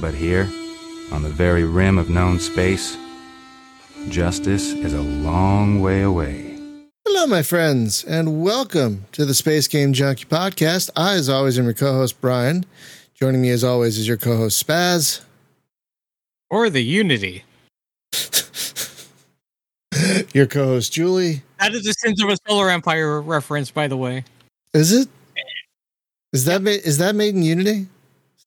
But here, on the very rim of known space, justice is a long way away. Hello, my friends, and welcome to the Space Game Junkie podcast. I, as always, am your co host, Brian. Joining me, as always, is your co host, Spaz. Or the Unity. your co host, Julie. That is the Sins of a Solar Empire reference, by the way. Is it? Is that ma- is that made in Unity?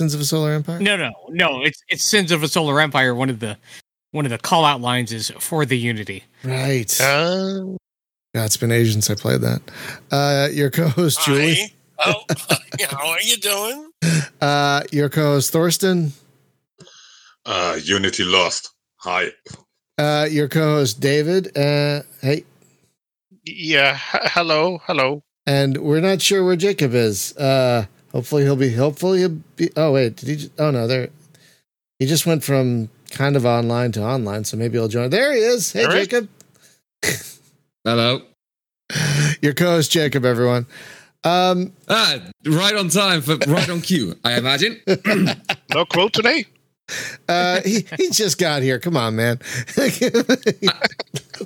Sins of a Solar Empire? No, no, no. It's it's Sins of a Solar Empire. One of the one of the call out lines is for the Unity. Right. Uh, Yeah, it's been ages since I played that. Uh, your co-host Julie. Oh, how are you doing? Uh, your co-host Thorsten. Uh, Unity lost. Hi. Uh, your co-host David. Uh, hey, Yeah. h- hello. Hello. and we're not sure where Jacob is. Uh, hopefully he'll be. Hopefully he'll be. Oh wait, did he? Oh no, there. He just went from kind of online to online, so maybe he'll join. There he is. Hey, All right. Jacob. Hello. Your co-host Jacob. Everyone. Um, Ah, right on time for right on cue, I imagine. No quote today. uh, he he just got here. Come on, man.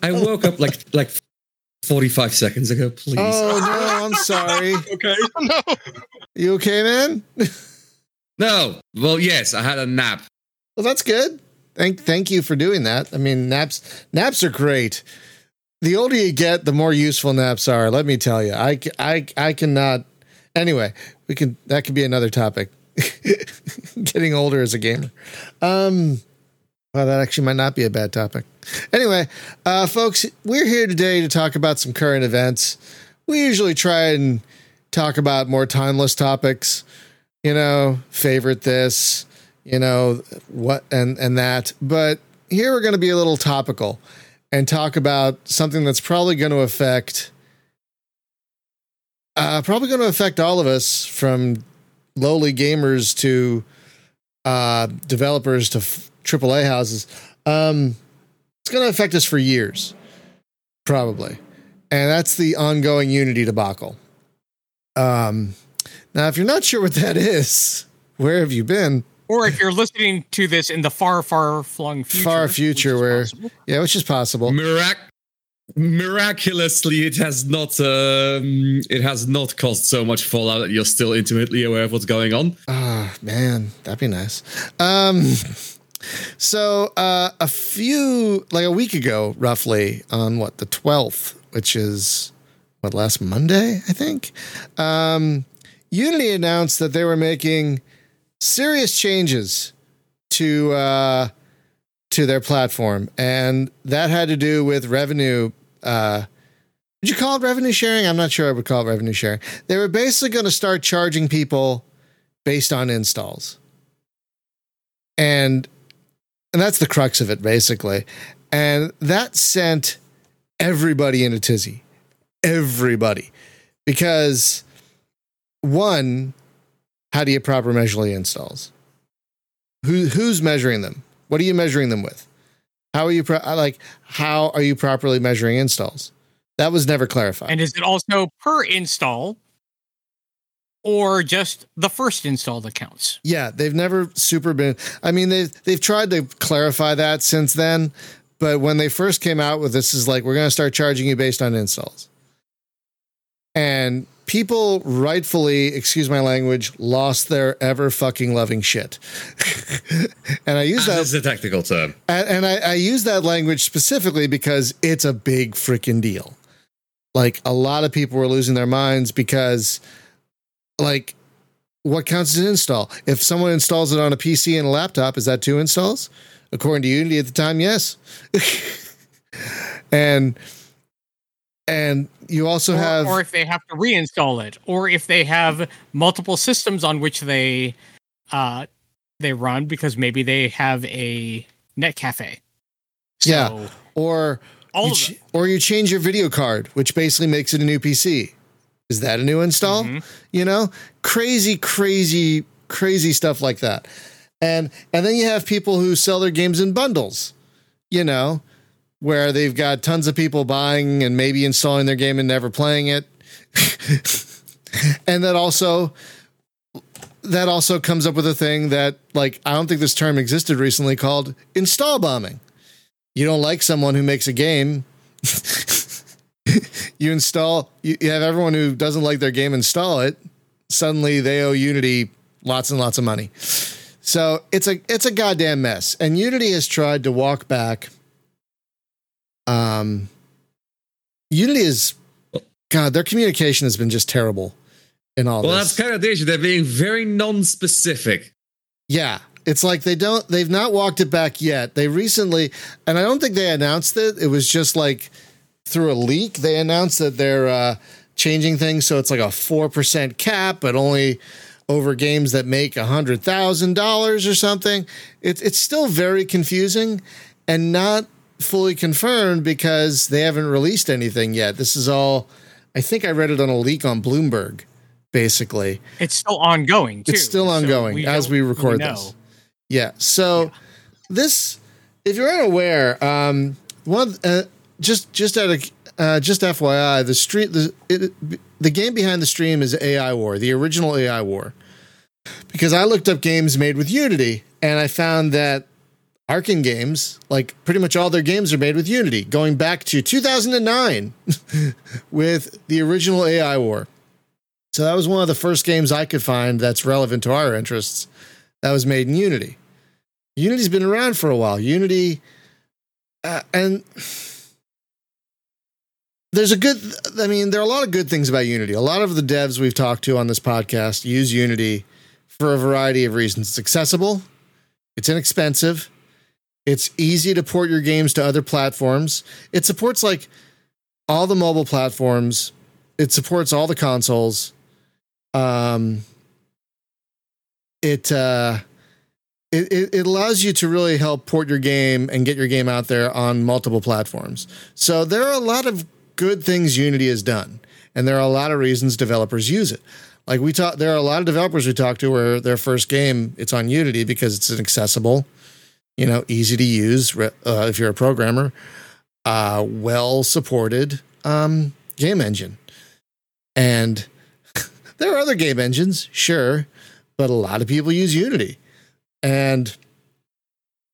I woke up like like 45 seconds ago, please. oh no, I'm sorry. okay. no. You okay, man? No. Well, yes, I had a nap. Well, that's good. Thank thank you for doing that. I mean, naps naps are great. The older you get, the more useful naps are. Let me tell you. I I I cannot. Anyway, we can. That could be another topic. Getting older as a gamer. Um. Well, that actually might not be a bad topic. Anyway, uh, folks, we're here today to talk about some current events. We usually try and talk about more timeless topics. You know, favorite this you know what and and that but here we're going to be a little topical and talk about something that's probably going to affect uh probably going to affect all of us from lowly gamers to uh developers to f- AAA houses um it's going to affect us for years probably and that's the ongoing unity debacle um now if you're not sure what that is where have you been Or if you're listening to this in the far, far flung future, Far future where- possible. Yeah, which is possible. Mirac- miraculously, it has not um, it has not caused so much fallout that you're still intimately aware of what's going on. Ah, man, that'd be nice. Um, so uh, a few, like a week ago, roughly on what the twelfth, which is what last Monday, I think. Um, Unity announced that they were making serious changes to uh, to their platform, and that had to do with revenue. Uh, would you call it revenue sharing? I'm not sure I would call it revenue sharing. They were basically going to start charging people based on installs. And and that's the crux of it basically. And that sent everybody in a tizzy. Everybody. Because one, how do you proper measure installs? Who who's measuring them? What are you measuring them with? How are you pro- like how are you properly measuring installs? That was never clarified. And is it also per install or just the first install that counts? Yeah, they've never super been. I mean, they've they've tried to clarify that since then, but when they first came out with this, is like we're going to start charging you based on installs, and people rightfully, excuse my language, lost their ever fucking loving shit. and I use ah, that That's a technical term. and, and I, I use that language specifically because it's a big freaking deal. Like a lot of people were losing their minds because, like, what counts as an install? If someone installs it on a PC and a laptop, is that two installs? According to Unity at the time, yes. and and you also Or, have or if they have to reinstall it, or if they have multiple systems on which they uh, they run because maybe they have a net cafe. Yeah. or all you ch- or you change your video card, which basically makes it a new PC. Is that a new install? Mhm. You know, crazy, crazy, crazy stuff like that. And and then you have people who sell their games in bundles. You know, where they've got tons of people buying and maybe installing their game and never playing it. and that also that also comes up with a thing that like I don't think this term existed recently called install bombing. You don't like someone who makes a game. you install you, have everyone who doesn't like their game install it. Suddenly they owe Unity lots and lots of money. So it's a it's a goddamn mess. And Unity has tried to walk back. Um Unity is God, their communication has been just terrible in all this. Well, this. that's kind of the issue. They're being very non-specific. Yeah. It's like they don't they've not walked it back yet. They recently and I don't think they announced it. It was just like through a leak they announced that they're uh changing things so it's like a 4% cap but only over games that make $100,000 or something. It's it's still very confusing and not fully confirmed because they haven't released anything yet. This is all I think I read it on a leak on Bloomberg basically. It's still ongoing. Too, It's still so ongoing as we record know. this. Yeah. So this, if you're unaware, um, one uh, just just out of uh, just FYI, the street the it, the game behind the stream is AI War, the original AI War, because I looked up games made with Unity and I found that Arcen games, like pretty much all their games are made with Unity, going back to 2009 with the original AI War. So that was one of the first games I could find that's relevant to our interests that was made in Unity. Unity's been around for a while. Unity, uh, and there's a good, I mean, there are a lot of good things about Unity. A lot of the devs we've talked to on this podcast use Unity for a variety of reasons. It's accessible, it's inexpensive, it's easy to port your games to other platforms. It supports like all the mobile platforms, it supports all the consoles. Um, it uh it, it, allows you to really help port your game and get your game out there on multiple platforms. So there are a lot of good things Unity has done, and there are a lot of reasons developers use it. Like we talk, there are a lot of developers we talk to where their first game it's on Unity because it's an accessible, you know, easy to use uh, if you're a programmer, uh, well supported um, game engine, and there are other game engines, sure, but a lot of people use Unity. And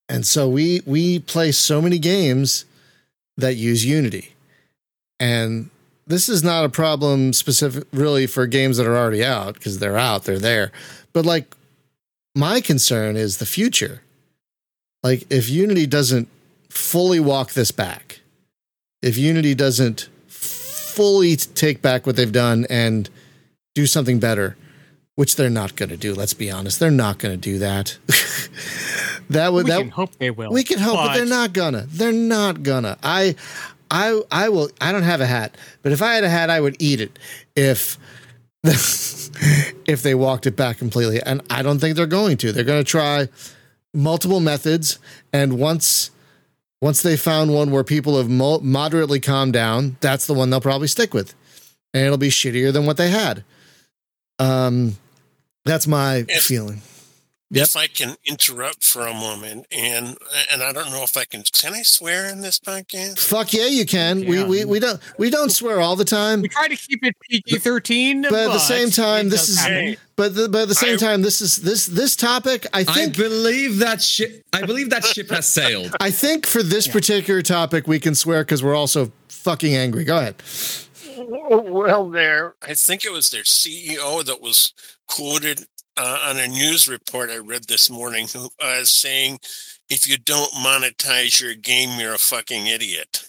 and so we we play so many games that use Unity. And this is not a problem specific really for games that are already out because they're out, they're there. But like my concern is the future. Like if Unity doesn't fully walk this back, if Unity doesn't fully take back what they've done and do something better, which they're not going to do. Let's be honest, they're not going to do that. that would We that can hope they will. we can hope, but, they're not gonna. They're not gonna. I, I, I will. I don't have a hat, but if I had a hat, I would eat it. If if they walked it back completely, and I don't think they're going to. They're going to try multiple methods, and once once they found one where people have mo- moderately calmed down, that's the one they'll probably stick with, and it'll be shittier than what they had. Um, that's my If- feeling. Yep. If I can interrupt for a moment, and and I don't know if I can. Can I swear in this podcast? Fuck yeah, you can. We, Yeah. we we don't we don't swear all the time. We try to keep it PG thirteen, But at the same time, this is- Hey, But the, but at the same I- time, this is this this topic. I think I think believe that ship. I believe that ship has sailed. I think for this particular topic, we can swear because we're also fucking angry. Go ahead. well, there. I think it was their CEO that was quoted uh, on a news report I read this morning, who uh, saying, "If you don't monetize your game, you're a fucking idiot."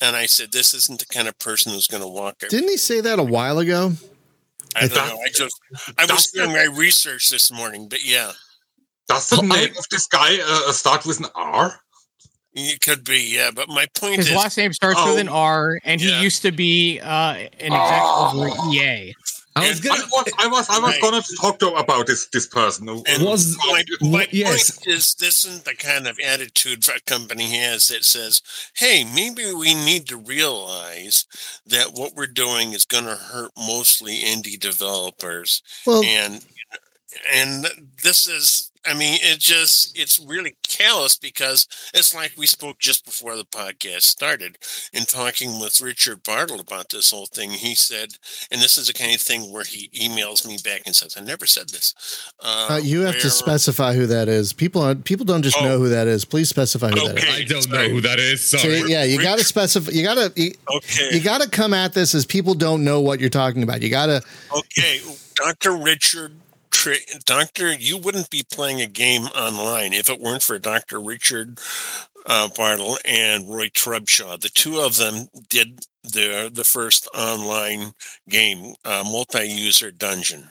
And I said, "This isn't the kind of person who's going to walk." a- Didn't he say that a while ago? I don't know. I just I was doing my research this morning, but yeah, Does the Oh, name of this guy uh, start with an R? it could be. Yeah, but my point His is, last name starts with an Oh. R, and he Yeah. used to be uh, an exec Oh. over EA. I was gonna. was, I was, I was Right. gonna talk to about this this person. And Was- my, my yes. point is, this isn't the kind of attitude a company has that says, "Hey, maybe we need to realize that what we're doing is going to hurt mostly indie developers," Well, and and this is I mean, it just, it's really callous because it's like we spoke just before the podcast started in talking with Richard Bartle about this whole thing. He said, and this is the kind of thing where he emails me back and says, I never said this. Uh, you have to specify who that is. People aren't, people don't just Oh. know who that is. Please specify who that is. I don't know who that is. So, Sorry. yeah, you got to specify. You got to you, Okay. you got to come at this as people don't know what you're talking about. You got to Okay, Dr. Richard, Doctor, you wouldn't be playing a game online if it weren't for Dr. Richard uh, Bartle and Roy Trubshaw. The two of them did the the first online game, uh, multi-user dungeon,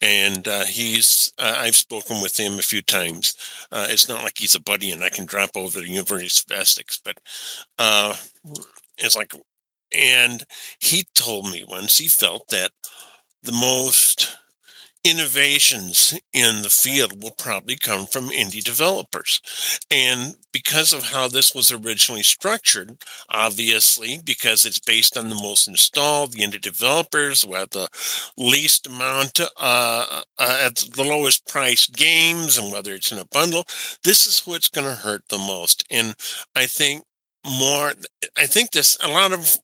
and uh, he's uh, I've spoken with him a few times. Uh, it's not like he's a buddy and I can drop over to University of Essex, but uh, it's like, and he told me once he felt that the most innovations in the field will probably come from indie developers. And because of how this was originally structured, obviously, because it's based on the most installed, the indie developers who have the least amount, uh, uh, at the lowest price games, and whether it's in a bundle, this is what's going to hurt the most. And I think more, I think this, a lot of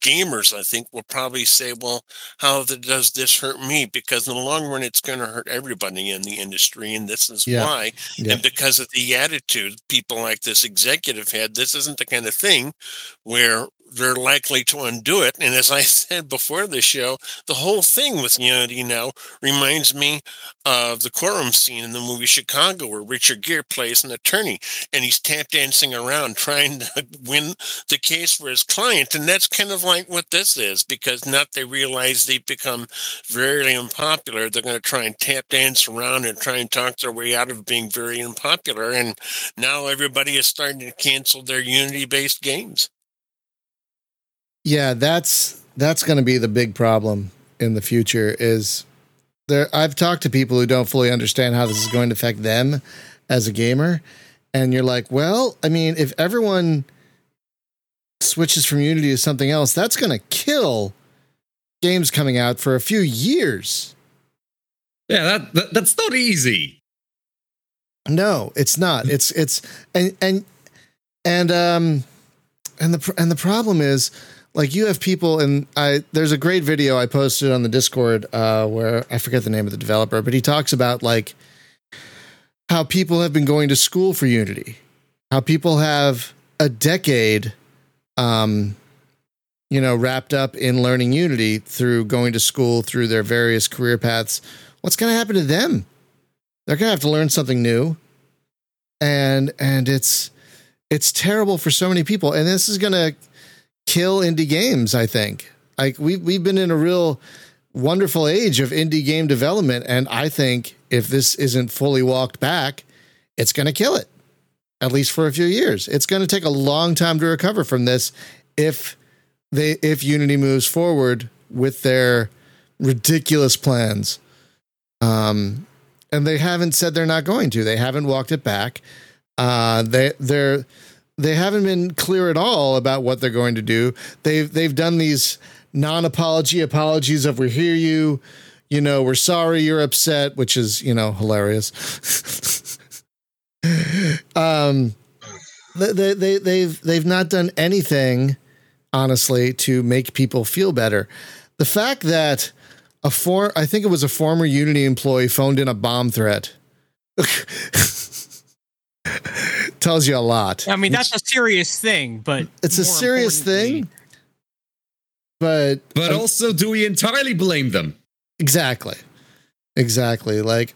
gamers, I think, will probably say, well, how does this hurt me? Because in the long run, it's going to hurt everybody in the industry. And this is Yeah. why. Yeah. And because of the attitude people like this executive had, this isn't the kind of thing where they're likely to undo it. And as I said before the show, the whole thing with Unity now reminds me of the courtroom scene in the movie Chicago, where Richard Gere plays an attorney and he's tap dancing around trying to win the case for his client. And that's kind of like what this is, because now they realize they've become very unpopular. They're going to try and tap dance around and try and talk their way out of being very unpopular. And now everybody is starting to cancel their Unity based games. Yeah, that's that's going to be the big problem in the future. Is there? I've talked to people who don't fully understand how this is going to affect them as a gamer, and you're like, well, I mean, if everyone switches from Unity to something else, that's going to kill games coming out for a few years. Yeah, that, that that's not easy. No, it's not. It's it's and and and um and the and the problem is like you have people and I there's a great video I posted on the Discord uh where I forget the name of the developer, but he talks about like how people have been going to school for Unity. How people have a decade um you know wrapped up in learning Unity through going to school through their various career paths. What's going to happen to them? they're gonna have to learn something new and and it's it's terrible for so many people and this is gonna kill indie games i think like we, we've been in a real wonderful age of indie game development and i think if this isn't fully walked back it's gonna kill it at least for a few years it's gonna take a long time to recover from this if they if unity moves forward with their ridiculous plans um and they haven't said they're not going to. They haven't walked it back. Uh, they they're they haven't been clear at all about what they're going to do. They've they've done these non-apology apologies of we hear you, you know, we're sorry you're upset, which is you know hilarious. um, they, they they they've they've not done anything honestly to make people feel better. The fact that a for I think it was a former Unity employee phoned in a bomb threat. Tells you a lot. I mean, that's a serious thing, but it's a serious thing. But But um, also, do we entirely blame them? exactly. Exactly. Like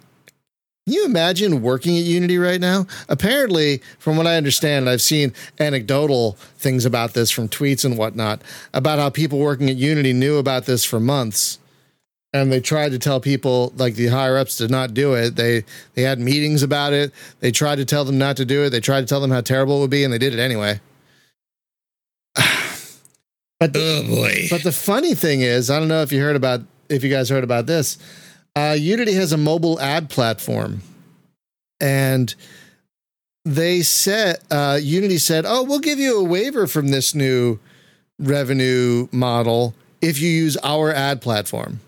can you imagine working at Unity right now? Apparently, from what I understand, I've seen anecdotal things about this from tweets and whatnot about how people working at Unity knew about this for months and they tried to tell people like the higher ups to not do it. They they had meetings about it. They tried to tell them not to do it. They tried to tell them how terrible it would be and they did it anyway. But the, Oh boy. but the funny thing is i don't know if you heard about if you guys heard about this uh, unity has a mobile ad platform. And they said uh, unity said oh we'll give you a waiver from this new revenue model if you use our ad platform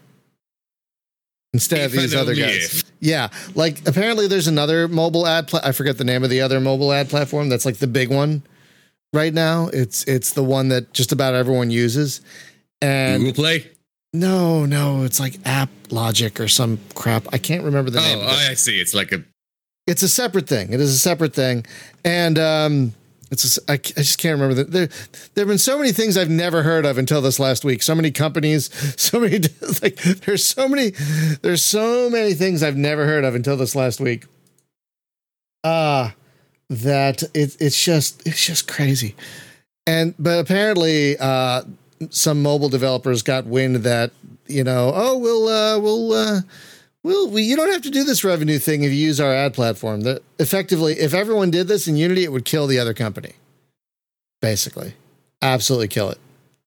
instead of these other guys. if. Yeah, like apparently there's another mobile ad. Pla- I forget the name of the other mobile ad platform. That's like the big one right now. It's it's the one that just about everyone uses. And Google Play. no, no, it's like App Logic or some crap. I can't remember the name. Oh. I see. It's like a it's a separate thing. It is a separate thing, and um, it's s I I just can't remember. The, there there have been so many things I've never heard of until this last week. So many companies, so many like there's so many there's so many things I've never heard of until this last week. Ah, that it, it's just it's just crazy, and but apparently uh, some mobile developers got wind that you know oh we'll uh, we'll. Well, we, you don't have to do this revenue thing if you use our ad platform. That effectively, if everyone did this in Unity, it would kill the other company. Basically, absolutely kill it,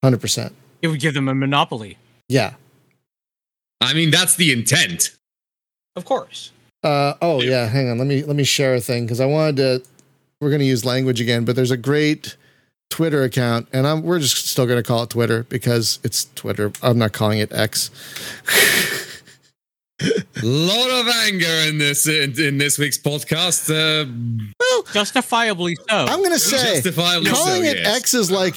hundred percent. It would give them a monopoly. Yeah. I mean, that's the intent. Of course. Uh, oh yeah. Hang on. Let me let me share a thing because I wanted to. We're going to use language again, but there's a great Twitter account, and I'm we're just still going to call it Twitter because it's Twitter. I'm not calling it X. lot of anger in this in, in this week's podcast. Uh, Justifiably so. I'm going to say justifiably calling so, it yes. X is like.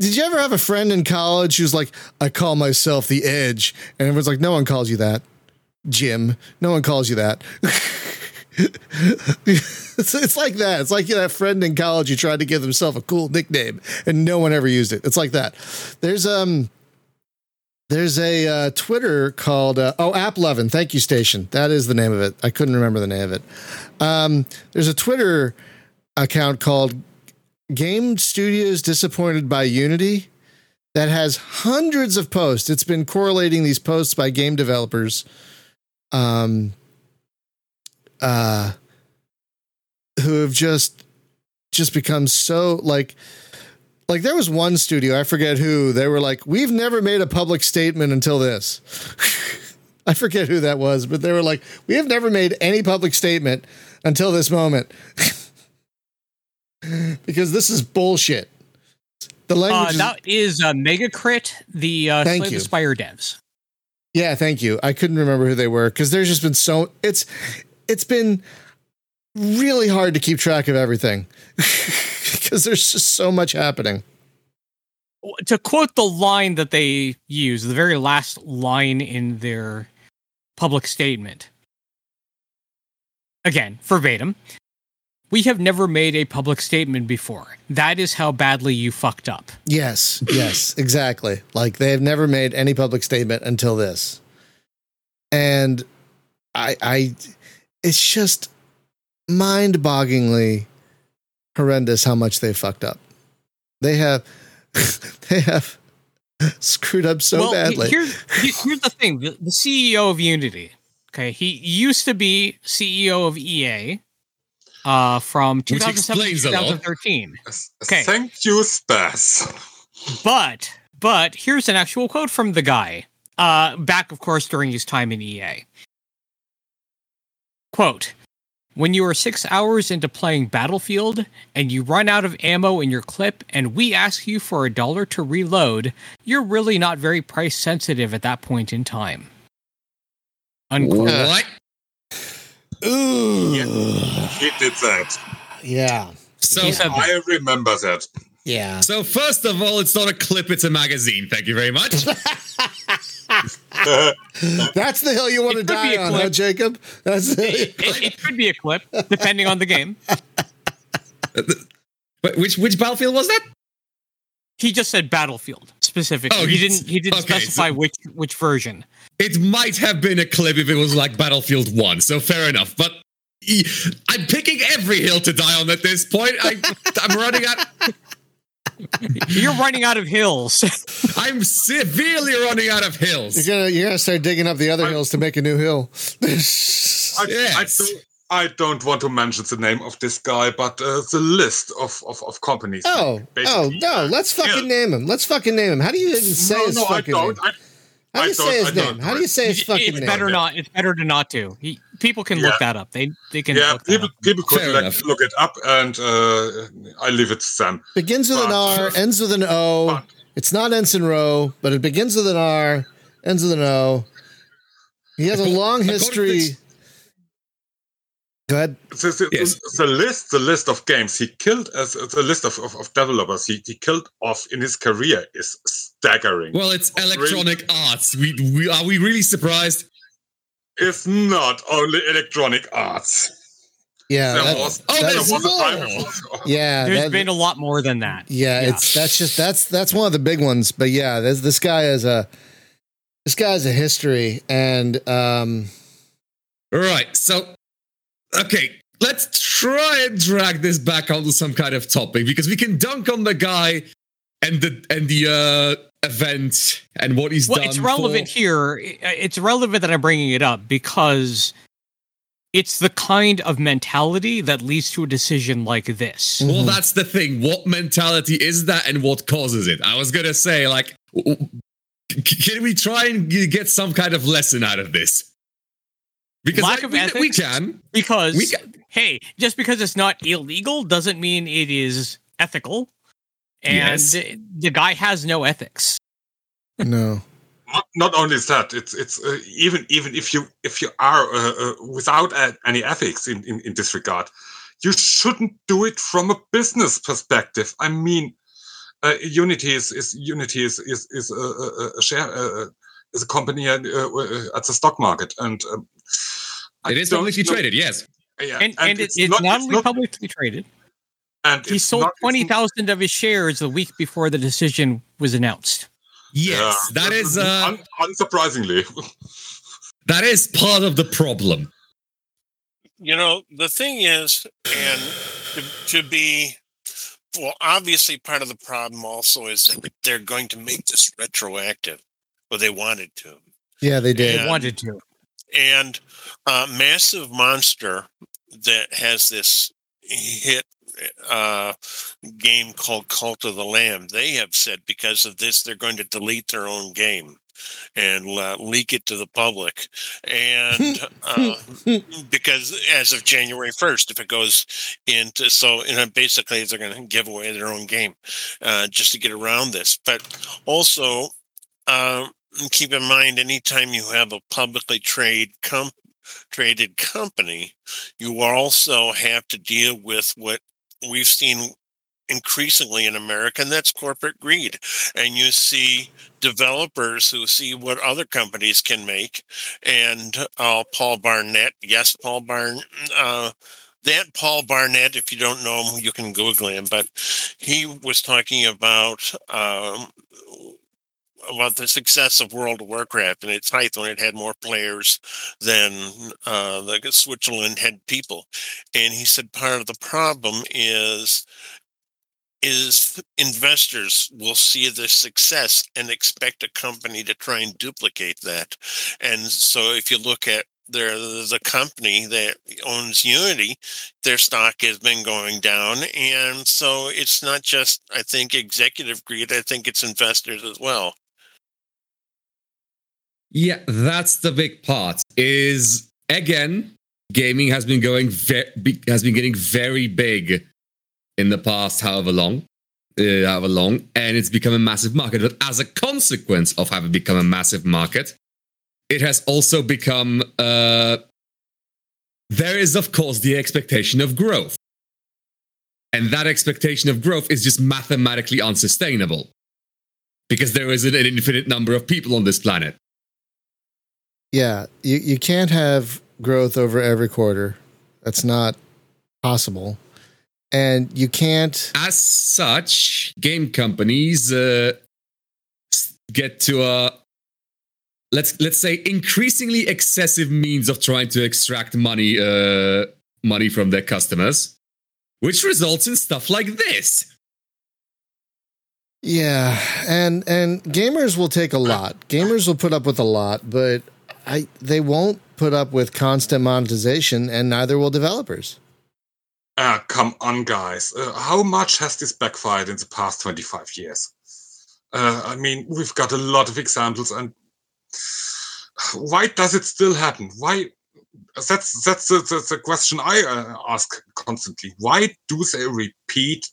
Did you ever have a friend in college who's like, I call myself the Edge, and everyone's like, no one calls you that, Jim. No one calls you that. it's, it's like that. It's like that friend in college who tried to give himself a cool nickname, and no one ever used it. It's like that. There's um, there's a uh, Twitter called uh, oh AppLovin. Thank you, Station. That is the name of it. I couldn't remember the name of it. Um, there's a Twitter account called Game Studios Disappointed by Unity that has hundreds of posts. It's been correlating these posts by game developers. Um, uh, who have just just become so like like there was one studio i forget who they were like we've never made a public statement until this i forget who that was but they were like we have never made any public statement until this moment because this is bullshit the language Uh, language is, that is uh, Megacrit, the uh, Thank Slay you. the Spire devs. Yeah, thank you. I couldn't remember who they were because there's just been so it's it's been really hard to keep track of everything because there's just so much happening. To quote the line that they use, the very last line in their public statement. Again, verbatim. We have never made a public statement before. That is how badly you fucked up. Yes, yes, exactly. Like they have never made any public statement until this, and I, I, it's just mind-bogglingly horrendous how much they fucked up. They have, they have screwed up so well, badly. Here's, here's the thing: the, the CEO of Unity, okay, he used to be CEO of EA, uh, from 2007 to explains a lot. 2013. Okay. Thank you, Spaz. But but here's an actual quote from the guy. Uh, back, of course, during his time in EA. Quote. When you are six hours into playing Battlefield and you run out of ammo in your clip and we ask you for a dollar to reload, you're really not very price sensitive at that point in time. Unquote. What? Ooh, He did that. yeah, So, He that. I remember that. yeah. so first of all, it's not a clip; it's a magazine. Thank you very much. That's the hill you want to It could die on, huh. Jacob? That's It, it- it could be a clip, depending on the game. but which which battlefield was that? He just said Battlefield specifically. Oh, he didn't. He didn't okay, specify so- which which version. It might have been a clip if it was like Battlefield One. So fair enough. But I'm picking every hill to die on at this point. I, I'm running out. You're running out of hills. I'm severely running out of hills. You're gonna you're gonna start digging up the other I- hills to make a new hill. I, I, Yes. don't, I don't want to mention the name of this guy, but uh, the list of, of, of companies. oh, oh no! Let's fucking yeah. name him. Let's fucking name him. How do you even say no, his no, I fucking don't. name? I, How do I you say his name? How do you say his fucking it's name? better not. It's better to not to. He, people can look that up. They they can. yeah, look people, people could Fair like, enough. look it up, and uh, I leave it to them. Begins with an R, ends with an O. But- It's not Ensign Ro, but it begins with an R, ends with an O. He has a long according to history. This- Go ahead. The, the, Yes. the list, the list of games he killed, as the list of, of, of developers he, he killed off in his career is staggering. Well, it's Really? Electronic Arts. We, we are we really surprised? it's not only Electronic Arts. Yeah, There that- was, Oh, there there's was more. yeah. There's that- been a lot more than that. yeah, it's that's just that's that's one of the big ones. But yeah, this this guy has a this guy has a history, and um, Right. So, okay, let's try and drag this back onto some kind of topic because we can dunk on the guy and the and the uh, event and what he's Well, done. it's relevant for- here. It's relevant that I'm bringing it up because it's the kind of mentality that leads to a decision like this. Well, that's the thing. What mentality is that, and what causes it? I was gonna say, like, w- w- c- can we try and get some kind of lesson out of this? Because Lack like, of we, we ethics? can. Because, We ca- hey, just because it's not illegal doesn't mean it is ethical. And Yes. the guy has no ethics. no, not, not only that, it's it's uh, even even if you if you are uh, uh, without uh, any ethics in, in in this regard, you shouldn't do it from a business perspective. I mean, uh, Unity is is Unity is is is a, a, a share uh, is a company at, uh, uh, at the stock market, and um, I It is don't publicly know- traded, yes. Yeah, And, and, it's, it's not, only publicly traded. and He sold not- it's 20,000 of his shares the week before the decision was announced. Yes, Yeah, that is uh, un- unsurprisingly. that is part of the problem. You know, the thing is, and to, to be, well, obviously part of the problem also is that they're going to make this retroactive, or they wanted to. yeah, they did. They wanted to. And uh, Massive Monster, that has this hit uh, game called Cult of the Lamb, they have said because of this, they're going to delete their own game and uh, leak it to the public. And uh, because as of January 1st, if it goes into, so you know, basically they're going to give away their own game uh, just to get around this. But also, um, keep in mind, anytime you have a publicly trade traded company, you also have to deal with what we've seen increasingly in America, and that's corporate greed. And you see developers who see what other companies can make. And uh, Paul Barnett, yes, Paul Barnett. Uh, that Paul Barnett, if you don't know him, you can Google him. But he was talking about um, about the success of World of Warcraft and its height when it had more players than uh, the Switzerland had people. And he said part of the problem is is investors will see the success and expect a company to try and duplicate that. And so if you look at there the company that owns Unity, their stock has been going down. And so it's not just I think executive greed, I think it's investors as well. Yeah, that's the big part. Is again, gaming has been going ve- has been getting very big in the past, however long, uh, however long, and it's become a massive market. But as a consequence of having become a massive market, it has also become. Uh, there is, of course, the expectation of growth, and that expectation of growth is just mathematically unsustainable because there isn't an infinite number of people on this planet. Yeah, you, you can't have growth over every quarter. That's not possible. And you can't. as such, game companies uh, get to a let's let's say increasingly excessive means of trying to extract money uh, money from their customers, which results in stuff like this. Yeah, and and gamers will take a lot. Gamers will put up with a lot, but I they won't put up with constant monetization, and neither will developers. Ah, come on, guys. Uh, how much has this backfired in the past 25 years? Uh, I mean, we've got a lot of examples, and why does it still happen? Why? That's that's the, the, the question I uh, ask constantly. Why do they repeat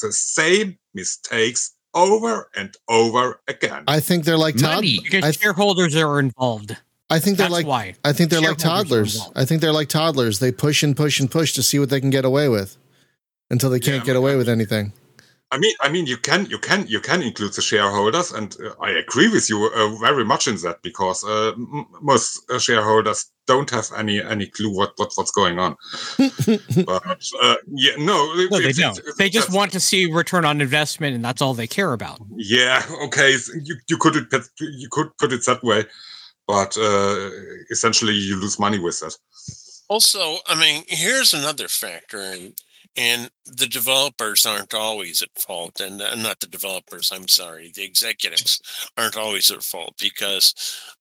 the same mistakes over and over again? I think they're like Todd. Money. Because I, shareholders are involved. I think they're That's like why. I think they're like toddlers. I think they're like toddlers. They push and push and push to see what they can get away with until they can't I get away I with anything. I mean, I mean, you can, you can, you can include the shareholders, and uh, I agree with you uh, very much in that because uh, m- most uh, shareholders don't have any any clue what, what what's going on. but uh, yeah, no, No, they it's- don't. it's- They just want to see return on investment, and that's all they care about. Yeah, okay, you you could put- you could put it that way, but uh, essentially you lose money with that. Also, I mean, here's another factor, and and the developers aren't always at fault, and uh, not the developers. I'm sorry, the executives aren't always at fault because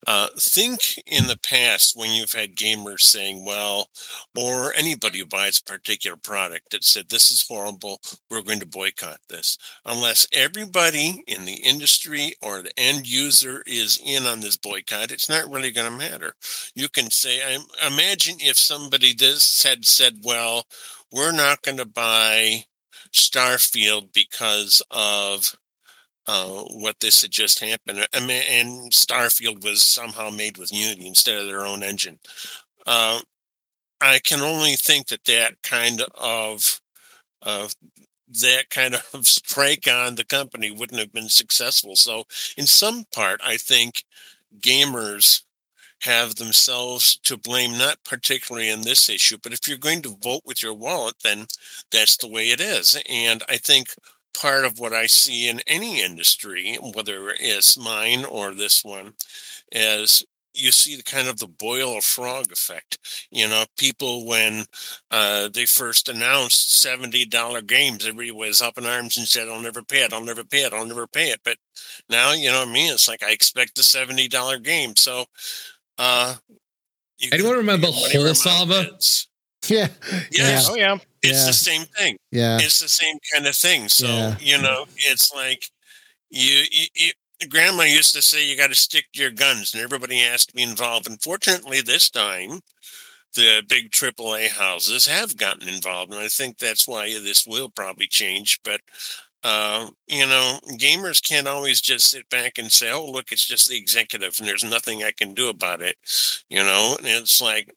uh, think in the past when you've had gamers saying, "Well," or anybody who buys a particular product that said, "This is horrible. We're going to boycott this," unless everybody in the industry or the end user is in on this boycott, it's not really going to matter you can say I imagine if somebody this had said, well, we're not going to buy Starfield because of uh, what this had just happened. I mean, and Starfield was somehow made with Unity instead of their own engine. Uh, I can only think that that kind of uh, that kind of strike on the company wouldn't have been successful. So, in some part, I think gamers have themselves to blame, not particularly in this issue, but if you're going to vote with your wallet, then that's the way it is. And I think part of what I see in any industry, whether it's mine or this one, is you see the kind of the boil a frog effect. You know, people when uh, they first announced seventy dollar games, everybody was up in arms and said, "I'll never pay it. I'll never pay it. I'll never pay it." But now, you know what I mean? It's like I expect the seventy dollar game. So, uh, you Anyone can- remember whatever Horse amount Armor? Yeah. Oh yeah. it's Yeah. the same thing Yeah. it's the same kind of thing. So Yeah. you know, it's like you, you, you grandma used to say you got to stick to your guns, and everybody has to be involved. Unfortunately, this time the big AAA houses have gotten involved, and I think that's why this will probably change. But uh, you know, gamers can't always just sit back and say, "Oh, look, it's just the executive, and there's nothing I can do about it." You know, and it's like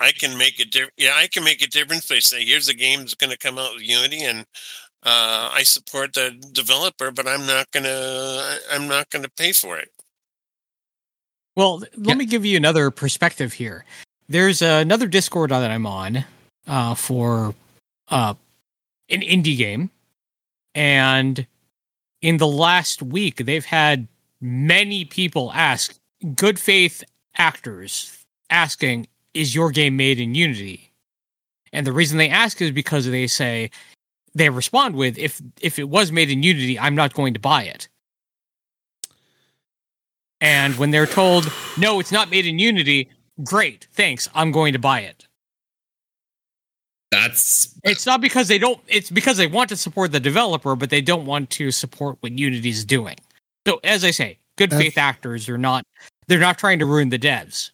I can make a difference. Yeah, I can make a difference. They say, "Here's a game that's going to come out with Unity," and uh, I support the developer, but I'm not gonna. I'm not gonna pay for it. Well, let Yeah. me give you another perspective here. There's another Discord that I'm on uh, for uh, an indie game, and in the last week, they've had many people ask, good faith actors asking, "Is your game made in Unity?" And the reason they ask is because they say they respond with, "If if it was made in Unity, I'm not going to buy it." And when they're told, no, it's not made in Unity, great, thanks, I'm going to buy it. That's It's not because they don't, it's because they want to support the developer, but they don't want to support what Unity's doing. So, as I say, good That's- faith actors are not, they're not trying to ruin the devs.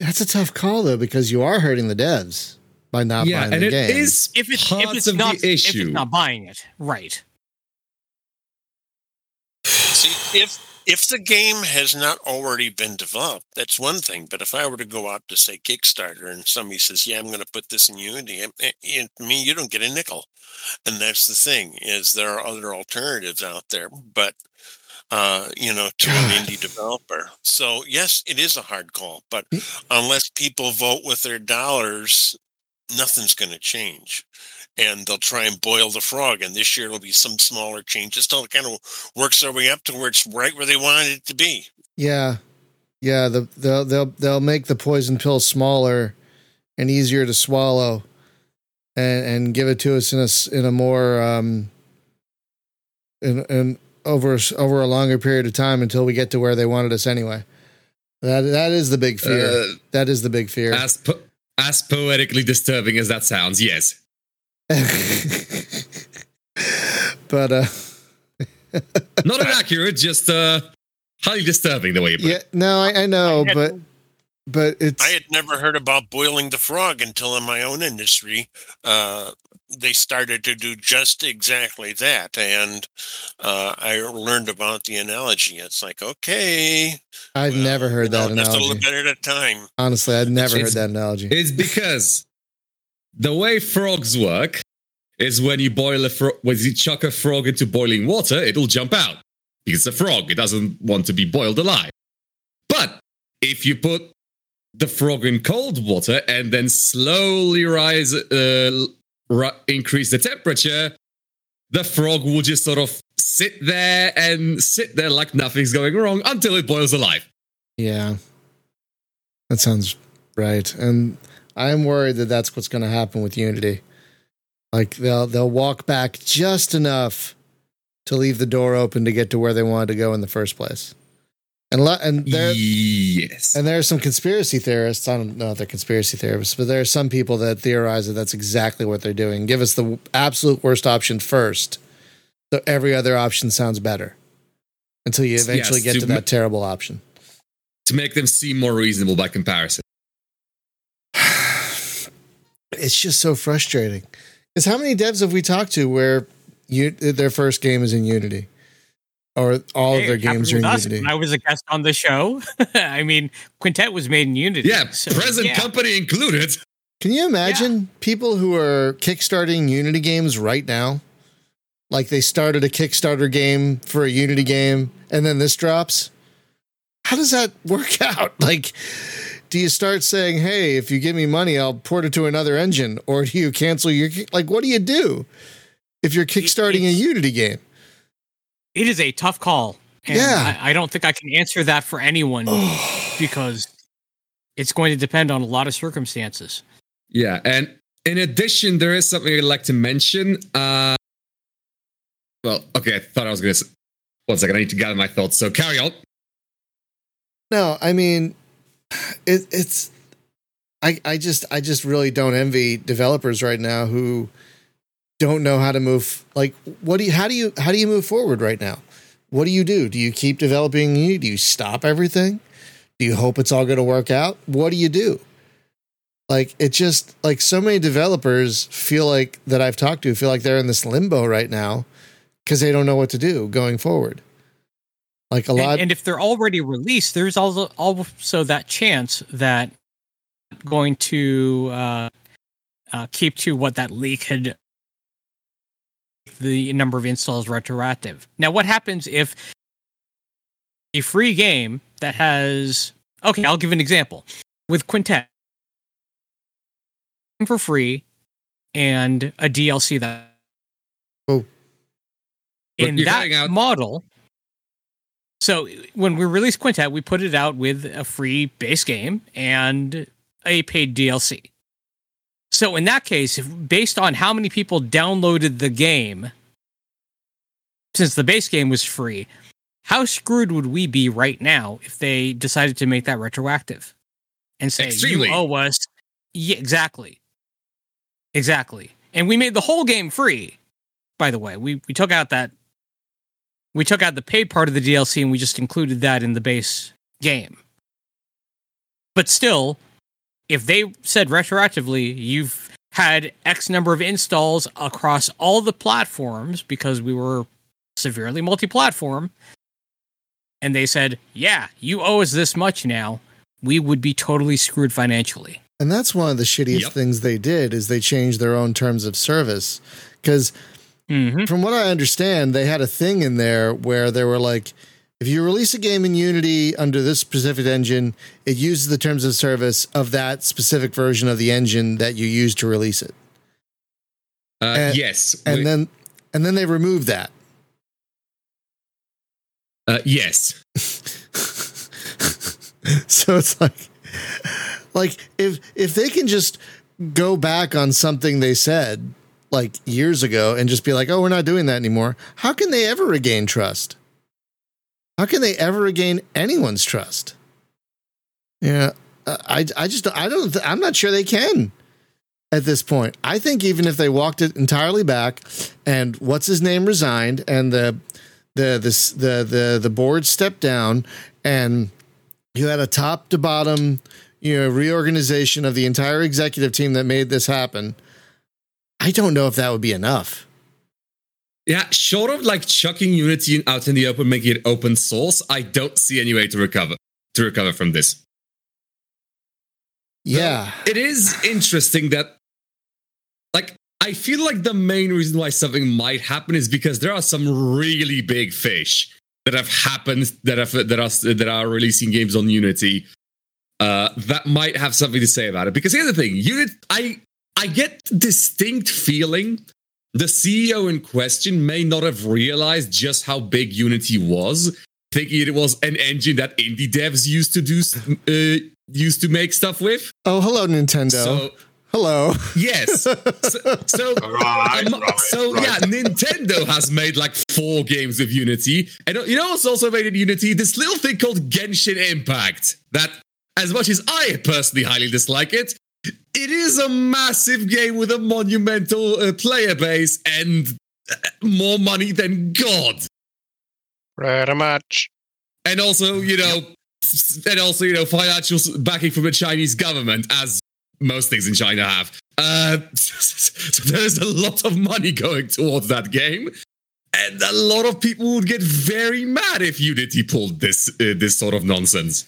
That's a tough call though, because you are hurting the devs by not yeah, buying and the it game. is If it's, parts if it's of not, the if it's not buying it, right. See, if if the game has not already been developed, that's one thing. But if I were to go out to say Kickstarter and somebody says, "Yeah, I'm going to put this in Unity," it, it, it, I mean, you don't get a nickel. And that's the thing is there are other alternatives out there, but uh, you know, to an indie developer. So yes, it is a hard call, but unless people vote with their dollars, nothing's going to change. And they'll try and boil the frog. And this year it'll be some smaller changes till it kind of works their way up to where it's right where they wanted it to be. Yeah, yeah. The, they'll they'll they'll make the poison pill smaller and easier to swallow, and and give it to us in a s- in a more um in in over over a longer period of time until we get to where they wanted us anyway. That that is the big fear. uh, that is the big fear. as po- as poetically disturbing as that sounds. Yes, but uh not inaccurate, just uh, highly disturbing the way you put yeah, it. no, I, I know, I had- but but it's I had never heard about boiling the frog until in my own industry, uh, they started to do just exactly that. And uh, I learned about the analogy. It's like, okay, I've well, never heard you know, that just a little bit at a time. Honestly, I'd never It's- heard that analogy. It's because the way frogs work is when you boil a frog, when you chuck a frog into boiling water, it'll jump out because it's a frog. It doesn't want to be boiled alive. But if you put the frog in cold water and then slowly rise, uh, ri- increase the temperature, the frog will just sort of sit there and sit there like nothing's going wrong until it boils alive. Yeah. That sounds right. And I'm worried that that's what's going to happen with Unity. Like they'll they'll walk back just enough to leave the door open to get to where they wanted to go in the first place. And and there yes. and there are some conspiracy theorists. I don't know if they're conspiracy theorists, but there are some people that theorize that that's exactly what they're doing. Give us the absolute worst option first, so every other option sounds better. Until you Yes, eventually get to to ma- that terrible option. to make them seem more reasonable by comparison. It's just so frustrating. Because how many devs have we talked to where you, their first game is in Unity, or all Hey, of their games are in us Unity? I was a guest on the show. I mean, Quintet was made in Unity. Yeah, so, present yeah. company included. Can you imagine people who are kickstarting Unity games right now? Like they started a Kickstarter game for a Unity game, and then this drops. How does that work out? Like, do you start saying, "Hey, if you give me money, I'll port it to another engine," or do you cancel your like? What do you do if you're kickstarting a Unity game? It is a tough call. And Yeah. I, I don't think I can answer that for anyone because it's going to depend on a lot of circumstances. Yeah, and in addition, there is something I'd like to mention. Uh, well, okay, I thought I was going to. One second, I need to gather my thoughts. So carry on. No, I mean, it, it's. I I just I just really don't envy developers right now who don't know how to move. Like, what do you? How do you? How do you move forward right now? What do you do? Do you keep developing? Do you stop everything? Do you hope it's all going to work out? What do you do? Like it just like so many developers feel like that I've talked to feel like they're in this limbo right now because they don't know what to do going forward. Like a lot. And, and if they're already released, there's also also that chance that going to uh, uh, keep to what that leak had the number of installs retroactive. Now, what happens if a free game that has okay? I'll give an example with Quintet for free and a DLC that Oh. In that out- model. So when we released Quintet, we put it out with a free base game and a paid DLC. So in that case, if, based on how many people downloaded the game, since the base game was free, how screwed would we be right now if they decided to make that retroactive and say Extremely. you owe us? Yeah, exactly, exactly. And we made the whole game free. By the way, we we took out that we took out the paid part of the DLC and we just included that in the base game. But still, if they said retroactively, you've had X number of installs across all the platforms because we were severely multi platform, and they said, yeah, you owe us this much now, we would be totally screwed financially. And that's one of the shittiest Yep. things they did is they changed their own terms of service. Because Mm-hmm. from what I understand, they had a thing in there where they were like, if you release a game in Unity under this specific engine, it uses the terms of service of that specific version of the engine that you use to release it. Uh, And- yes, And we- then and then they removed that. uh, yes. so it's like like if if they can just go back on something they said like years ago and just be like oh we're not doing that anymore. How can they ever regain trust? How can they ever regain anyone's trust? Yeah uh, i i just i don't i'm not sure they can at this point. I think even if they walked it entirely back and what's his name resigned and the the the the the, the board stepped down and you had a top to bottom you know reorganization of the entire executive team that made this happen i don't know if that would be enough. Yeah, short of like chucking Unity out in the open, making it open source, I don't see any way to recover to recover from this. Yeah. It is interesting that, like, I feel like the main reason why something might happen is because there are some really big fish that have happened that have that are that are releasing games on Unity uh, that might have something to say about it. Because here's the thing, Unity, I I get distinct feeling the CEO in question may not have realized just how big Unity was, thinking it was an engine that indie devs used to do uh, used to make stuff with. Oh, hello, Nintendo. So hello. yes, so, so, Right, um, right, so right. yeah, Nintendo has made like four games of Unity, and you know what's also made in Unity? This little thing called Genshin Impact. That, as much as I personally highly dislike it, it is a massive game with a monumental uh, player base and uh, more money than God. Pretty much. and also you know s- and also you know financial backing from the chinese government as most things in china have uh so there's a lot of money going towards that game and a lot of people would get very mad if unity pulled this uh, this sort of nonsense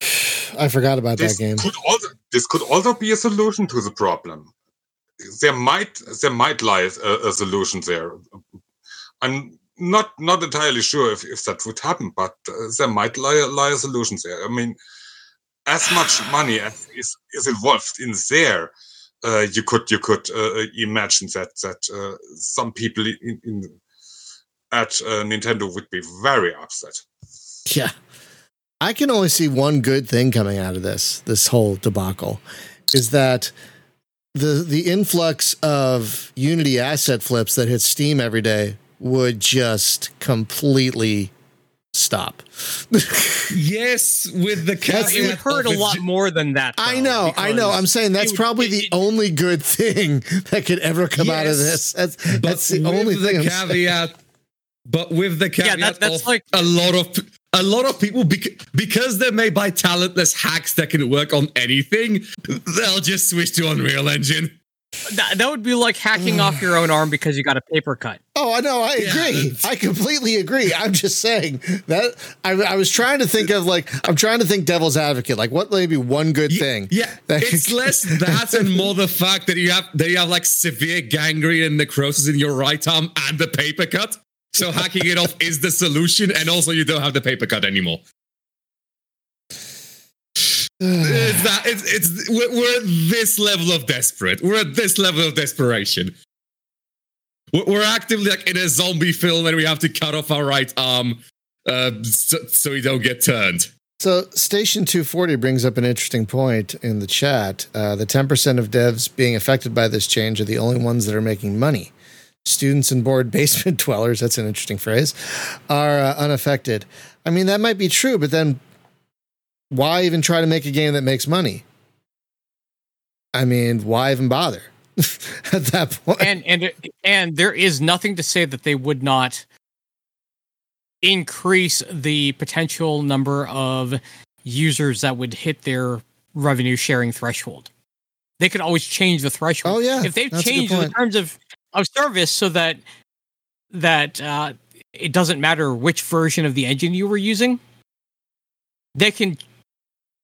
I forgot about this that game. could also this could also be a solution to the problem. There might there might lie a, a solution there. I'm not not entirely sure if, if that would happen, but uh, there might lie, lie a solution there. I mean, as much money as is, is involved in there, uh, you could you could uh, imagine that that uh, some people in, in at uh, Nintendo would be very upset. Yeah. I can only see one good thing coming out of this, this whole debacle, is that the the influx of Unity asset flips that hit Steam every day would just completely stop. yes with the It would caveat hurt of a lot more than that. I know, I know. I'm saying that's it probably it- the it- only good thing that could ever come out of this. That's, that's the with only the thing. I'm caveat but with the Yeah, caveat that- that's of like- a lot of a lot of people bec- because they're made by talentless hacks that can work on anything they'll just switch to unreal engine that, that would be like hacking off your own arm because you got a paper cut. Oh, I know. I agree. that's- I completely agree. I'm just saying that I, I was trying to think of like I'm trying to think devil's advocate. Like what maybe one good Ye- thing? yeah that it's could- less that and more the fact that you have that you have like severe gangrene and necrosis in your right arm and the paper cut so hacking it off is the solution and also you don't have the paper cut anymore it's that it's, it's we're, we're at this level of desperate we're at this level of desperation we're, we're actively like in a zombie film and we have to cut off our right arm uh, so, so we don't get turned So Station 240 brings up an interesting point in the chat. Uh, the 10% of devs being affected by this change are the only ones that are making money. Students and bored basement dwellers, that's an interesting phrase, are uh, unaffected. I mean, that might be true, but then why even try to make a game that makes money? I mean, why even bother at that point? and and and there is nothing to say that they would not increase the potential number of users that would hit their revenue sharing threshold. They could always change the threshold. Oh, yeah, if they've that's changed the terms of of service so that that uh, it doesn't matter which version of the engine you were using, they can.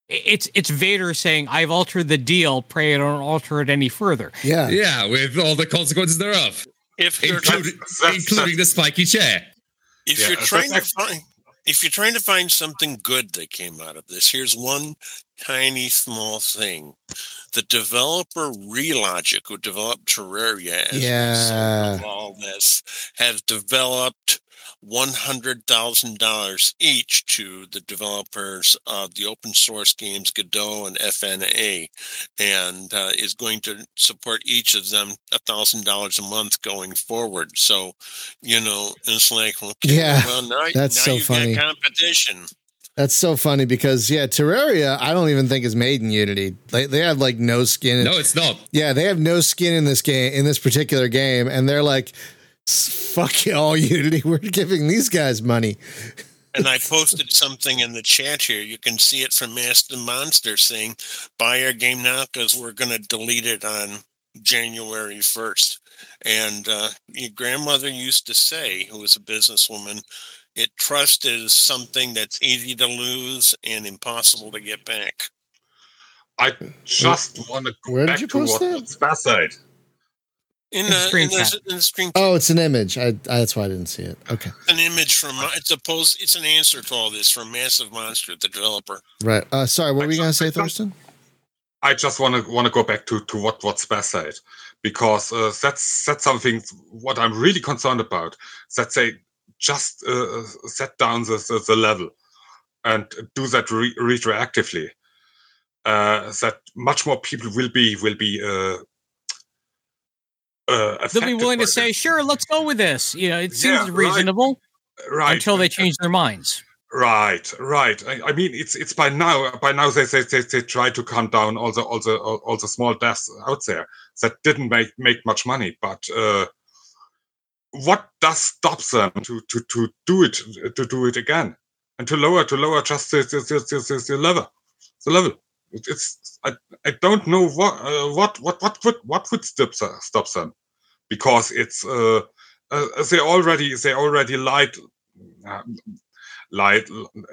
It's it's Vader saying, "I've altered the deal. Pray I don't alter it any further." yeah. yeah with all the consequences thereof If you're including, That's- including the spiky chair if Yeah, you're trying to find if you're trying to find something good that came out of this, here's one tiny small thing. The developer Relogic, who developed Terraria as Yeah. of all this, has developed one hundred thousand dollars each to the developers of the open source games Godot and FNA, and uh, is going to support each of them a thousand dollars a month going forward. So, you know, it's like, okay, Yeah, well now, that's now so you've funny. got competition. That's so funny because yeah, Terraria I don't even think is made in Unity. They they have like no skin. In, no it's not Yeah, they have no skin in this game in this particular game, and they're like, "Fuck y'all, Unity. We're giving these guys money." And I posted something in the chat here. You can see it from Massive Monster saying, "Buy our game now because we're going to delete it on January 1st. And uh, your grandmother used to say, who was a businesswoman, it trust is something that's easy to lose and impossible to get back. I just want to go Where did back you to post what that? Spaz said. In In the the, screen in the, cap. in the screen Oh, it's an image. I, I that's why I didn't see it. Okay. an image from it's a post it's an answer to all this from Massive Monster, the developer. Right. Uh, sorry, what were you going to say, I Thorsten? I just want to want to go back to to what what Spaz said because uh, that's that's something what I'm really concerned about. That they just uh, set down the, the, the level and do that re- retroactively. Uh, that much more people will be will be. Uh, uh, They'll be willing to say, "Sure, let's go with this." You know, it seems right. reasonable right until they change their minds. Right, right. I, I mean, it's it's by now. By now, they they, they they try to calm down all the all the all, all the small devs out there that didn't make make much money. But uh, what does stop them to to to do it to do it again and to lower to lower just the the, the, the, level the level? It's I, I don't know what uh, what what what would what would stop stop them because it's uh, uh they already they already lied. Lied,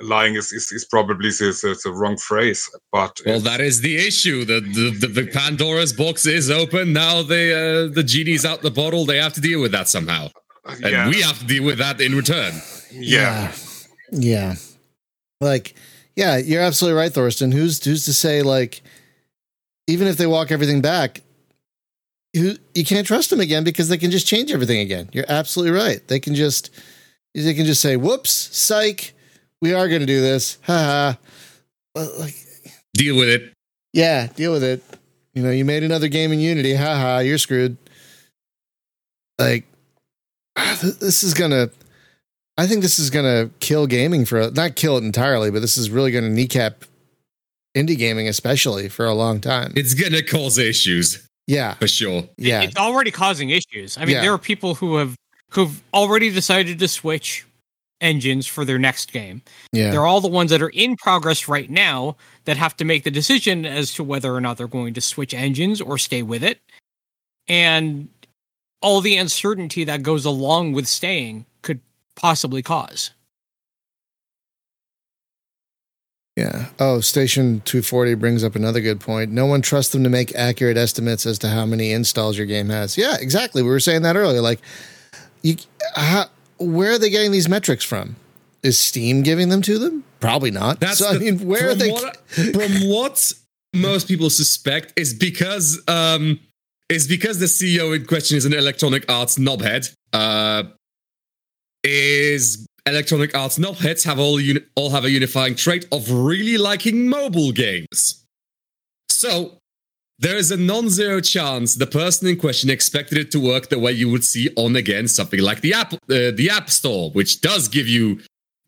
lying is, is, is probably the, the, the wrong phrase, but Well, that is the issue. The the, the, the Pandora's box is open now. They uh, the genie's out the bottle. They have to deal with that somehow, and yeah, we have to deal with that in return. yeah, Yeah. Like, yeah, you're absolutely right, Thorsten. Who's who's to say like even if they walk everything back, you you can't trust them again because they can just change everything again. You're absolutely right. They can just they can just say, "Whoops, psych, we are going to do this." Ha ha. Like, Deal with it. yeah, deal with it. You know, you made another game in Unity. Ha ha, you're screwed. Like, ah, this is gonna. I think this is gonna kill gaming for not kill it entirely, but this is really gonna kneecap indie gaming, especially for a long time. It's gonna cause issues Yeah, for sure. yeah, It's already causing issues. I mean, Yeah. there are people who have who've already decided to switch engines for their next game. yeah. They're all the ones that are in progress right now that have to make the decision as to whether or not they're going to switch engines or stay with it. And all the uncertainty that goes along with staying could possibly cause. Yeah. Oh, Station 240 brings up another good point. No one trusts them to make accurate estimates as to how many installs your game has. Yeah, exactly. We were saying that earlier. Like, you, how, where are they getting these metrics from? Is Steam giving them to them? Probably not. That's so. I the- mean, where are from they? What, from what most people suspect is because um is because the CEO in question is an Electronic Arts knobhead. Uh, is Electronic Arts knobheads have all uni- all have a unifying trait of really liking mobile games. So there is a non-zero chance the person in question expected it to work the way you would see on again something like the app uh, the App Store, which does give you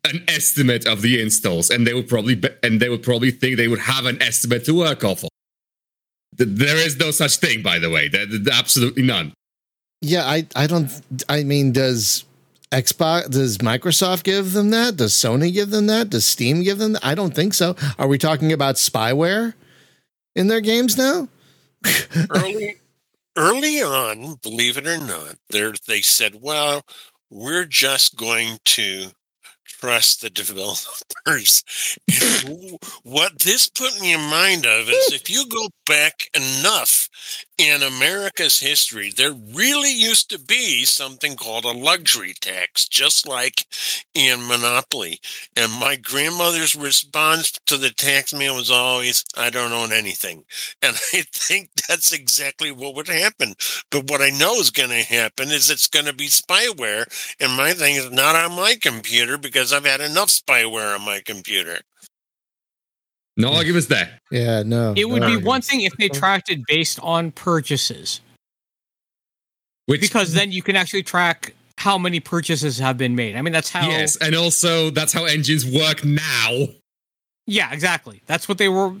an estimate of the installs, and they would probably be- and they would probably think they would have an estimate to work off of. There is no such thing, by the way. Absolutely none. Yeah, I, I don't. I mean, does Xbox, does Microsoft give them that? Does Sony give them that? Does Steam give them that? I don't think so. Are we talking about spyware in their games now? Early early on, believe it or not, there they said, "Well, we're just going to trust the developers." What this put me in mind of is if you go back enough in America's history, there really used to be something called a luxury tax, just like in Monopoly. And my grandmother's response to the tax man was always, I don't own anything. And I think that's exactly what would happen. But what I know is going to happen is it's going to be spyware. And my thing is not on my computer because I've had enough spyware on my computer. No arguments there. Yeah, no. It would no be arguments. one thing if they tracked it based on purchases, Which because then you can actually track how many purchases have been made. I mean, that's how. yes, and also that's how engines work now. Yeah, exactly. That's what they were.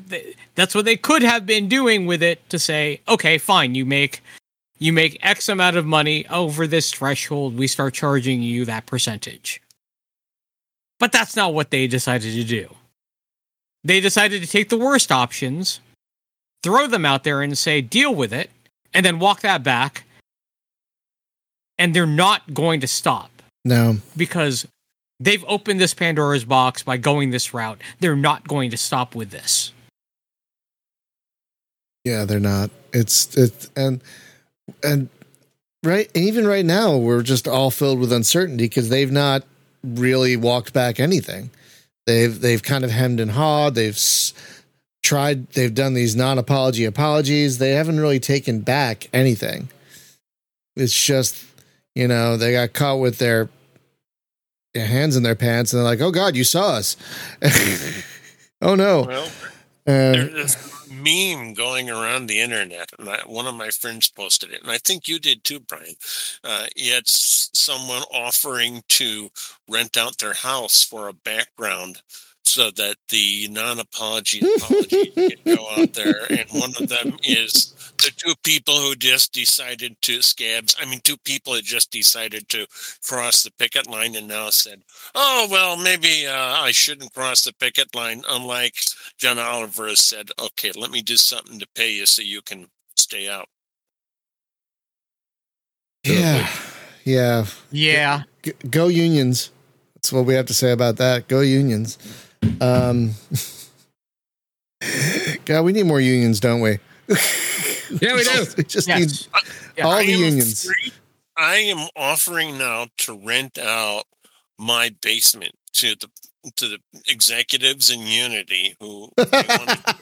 That's what they could have been doing with it to say, okay, fine, you make you make X amount of money over this threshold, we start charging you that percentage. But that's not what they decided to do. They decided to take the worst options, throw them out there, and say, deal with it, and then walk that back. And they're not going to stop No. because they've opened this Pandora's box by going this route. They're not going to stop with this. Yeah, they're not. It's it's and and right and even right now we're just all filled with uncertainty because they've not really walked back anything. They've they've kind of hemmed and hawed. They've tried. They've done these non-apology apologies. They haven't really taken back anything. It's just you know they got caught with their, their hands in their pants and they're like, "Oh God, you saw us." oh no. Well, there's this meme going around the internet, and I, one of my friends posted it, and I think you did too, Brian. Uh, it's someone offering to rent out their house for a background so that the non-apology apology can go out there, and one of them is the two people who just decided to scabs. I mean, two people had just decided to cross the picket line, and now said, "Oh well, maybe uh, I shouldn't cross the picket line." Unlike John Oliver has said, "Okay, let me do something to pay you so you can stay out." yeah, yeah. Yeah. G- go unions. That's what we have to say about that. Go unions. Um, God, we need more unions, don't we? Yeah, we do. We just Yes. need Yeah, all I the am unions. free- I am offering now to rent out my basement to the to the executives in Unity who may want to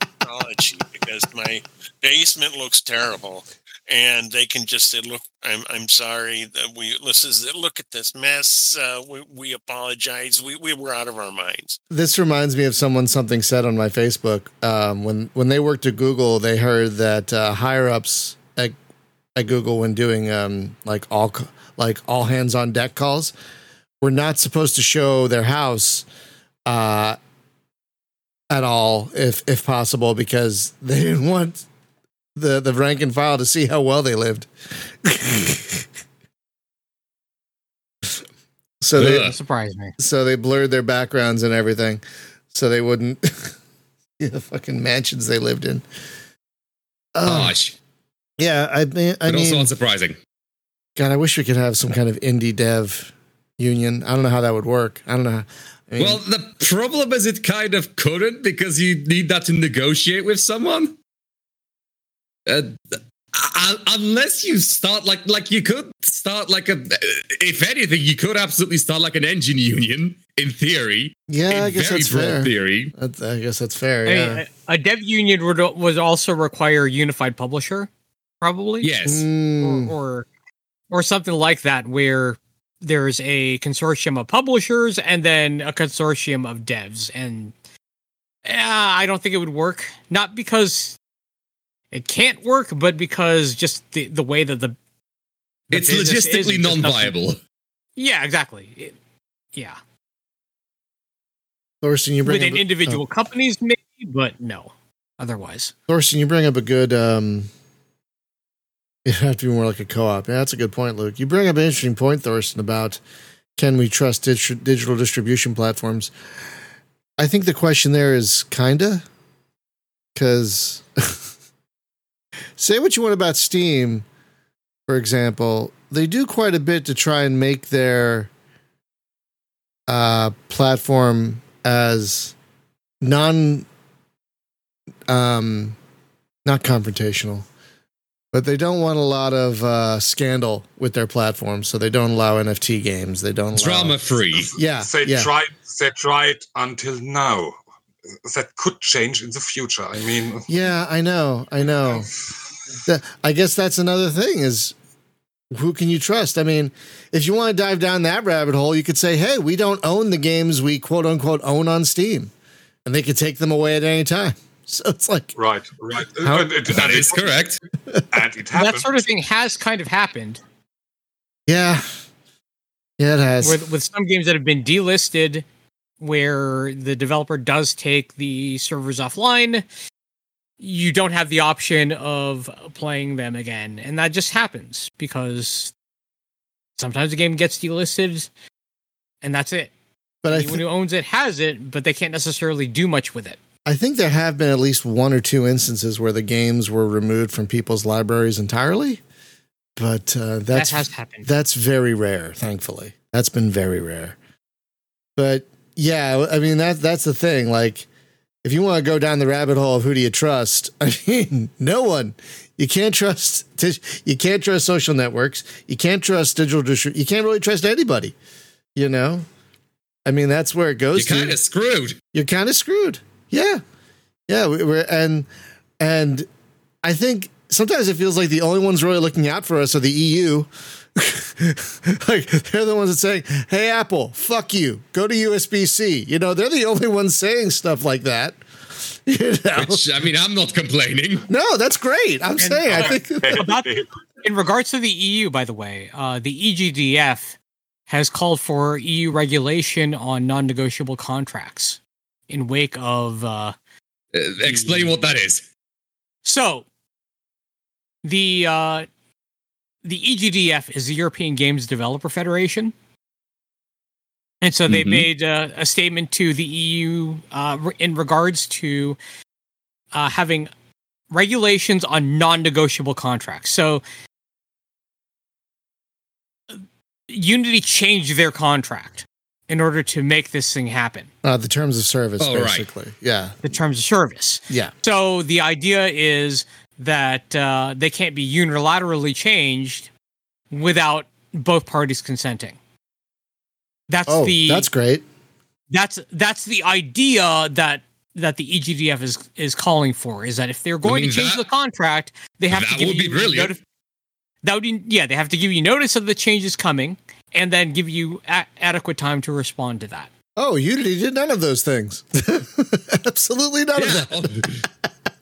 technology because my basement looks terrible. And they can just say, "Look, I'm I'm sorry that we this is look at this mess. Uh, we we apologize. We we were out of our minds." This reminds me of someone something said on my Facebook. Um, when when they worked at Google, they heard that uh, higher ups at at Google, when doing um, like all like all hands on deck calls, were not supposed to show their house uh, at all, if if possible, because they didn't want the the rank and file to see how well they lived. so they Ugh. Surprise me. so they blurred their backgrounds and everything so they wouldn't see the fucking mansions they lived in. Oh, Harsh, yeah, I mean, I but also unsurprising. God, I wish we could have some kind of indie dev union. I don't know how that would work. I don't know. How, I mean, Well, the problem is it kind of couldn't because you need that to negotiate with someone. Uh, uh, unless you start like like you could start like a if anything you could absolutely start like an engine union in theory yeah, in I guess very that's broad fair. theory That's, I guess that's fair. I Yeah. mean, a, a dev union would would also require a unified publisher, probably. yes Mm, or, or or something like that where there's a consortium of publishers and then a consortium of devs and uh, i don't think it would work not because it can't work but because just the, the way that the, the it's business is, logistically it just doesn't- non-viable yeah exactly It- yeah Thorsten, you bring within up, individual companies maybe but no otherwise oh, Thorsten, you bring up a good. um It have to be more like a co-op. Yeah, that's a good point, Luke. You bring up an interesting point, Thorsten, about can we trust dig- digital distribution platforms? I think the question there is kinda because say what you want about Steam, for example, they do quite a bit to try and make their uh, platform as non um not confrontational but they don't want a lot of uh, scandal with their platform so they don't allow nft games they don't allow drama free yeah they yeah tried they tried until now. That could change in the future. I mean, yeah i know i know. That- i guess that's another thing is who can you trust? I mean if you want to dive down that rabbit hole you could say hey we don't own the games we quote unquote own on steam. And they could take them away at any time. So it's like right, right. How- and it, that and is it- correct. And it happened. that sort of thing has kind of happened. Yeah. Yeah it has. With, with some games that have been delisted where the developer does take the servers offline you don't have the option of playing them again and that just happens because sometimes the game gets delisted and that's it but i anyone th- who owns it has it but they can't necessarily do much with it I think there have been at least one or two instances where the games were removed from people's libraries entirely, but uh, That that's has happened. that's very rare. Thankfully, that's been very rare. But yeah, I mean that that's the thing. Like, if you want to go down the rabbit hole of who do you trust, I mean, no one. You can't trust. You can't trust social networks. You can't trust digital distri- You can't really trust anybody. You know. I mean, that's where it goes. You're kind of screwed. you're kind of screwed. Yeah, yeah. we- We're and and I think sometimes it feels like the only ones really looking out for us are the EU. like they're the ones that saying, "Hey, Apple, fuck you, go to USB C." You know, they're the only ones saying stuff like that. You know? Which, I mean, I'm not complaining. No, that's great. I'm saying, I think. About- in regards to the EU, by the way, uh, the EGDF has called for EU regulation on non-negotiable contracts in wake of uh, Uh, explain what that is. So, the uh, the EGDF is the European Games Developer Federation, and so they Mhm. made uh, a statement to the EU uh, in regards to uh, having regulations on non-negotiable contracts. So, Unity changed their contract in order to make this thing happen. Uh, the terms of service, Oh, right. basically. Yeah, The terms of service. yeah. So the idea is that uh, they can't be unilaterally changed without both parties consenting. That's Oh, the that's great. that's that's the idea that that the EGDF is is calling for is that if they're going mean, to change that- the contract, they have to give would be you brilliant. notif- that would be, yeah, they have to give you notice of the changes coming and then give you a- adequate time to respond to that. Oh, Unity did none of those things. Absolutely none of that.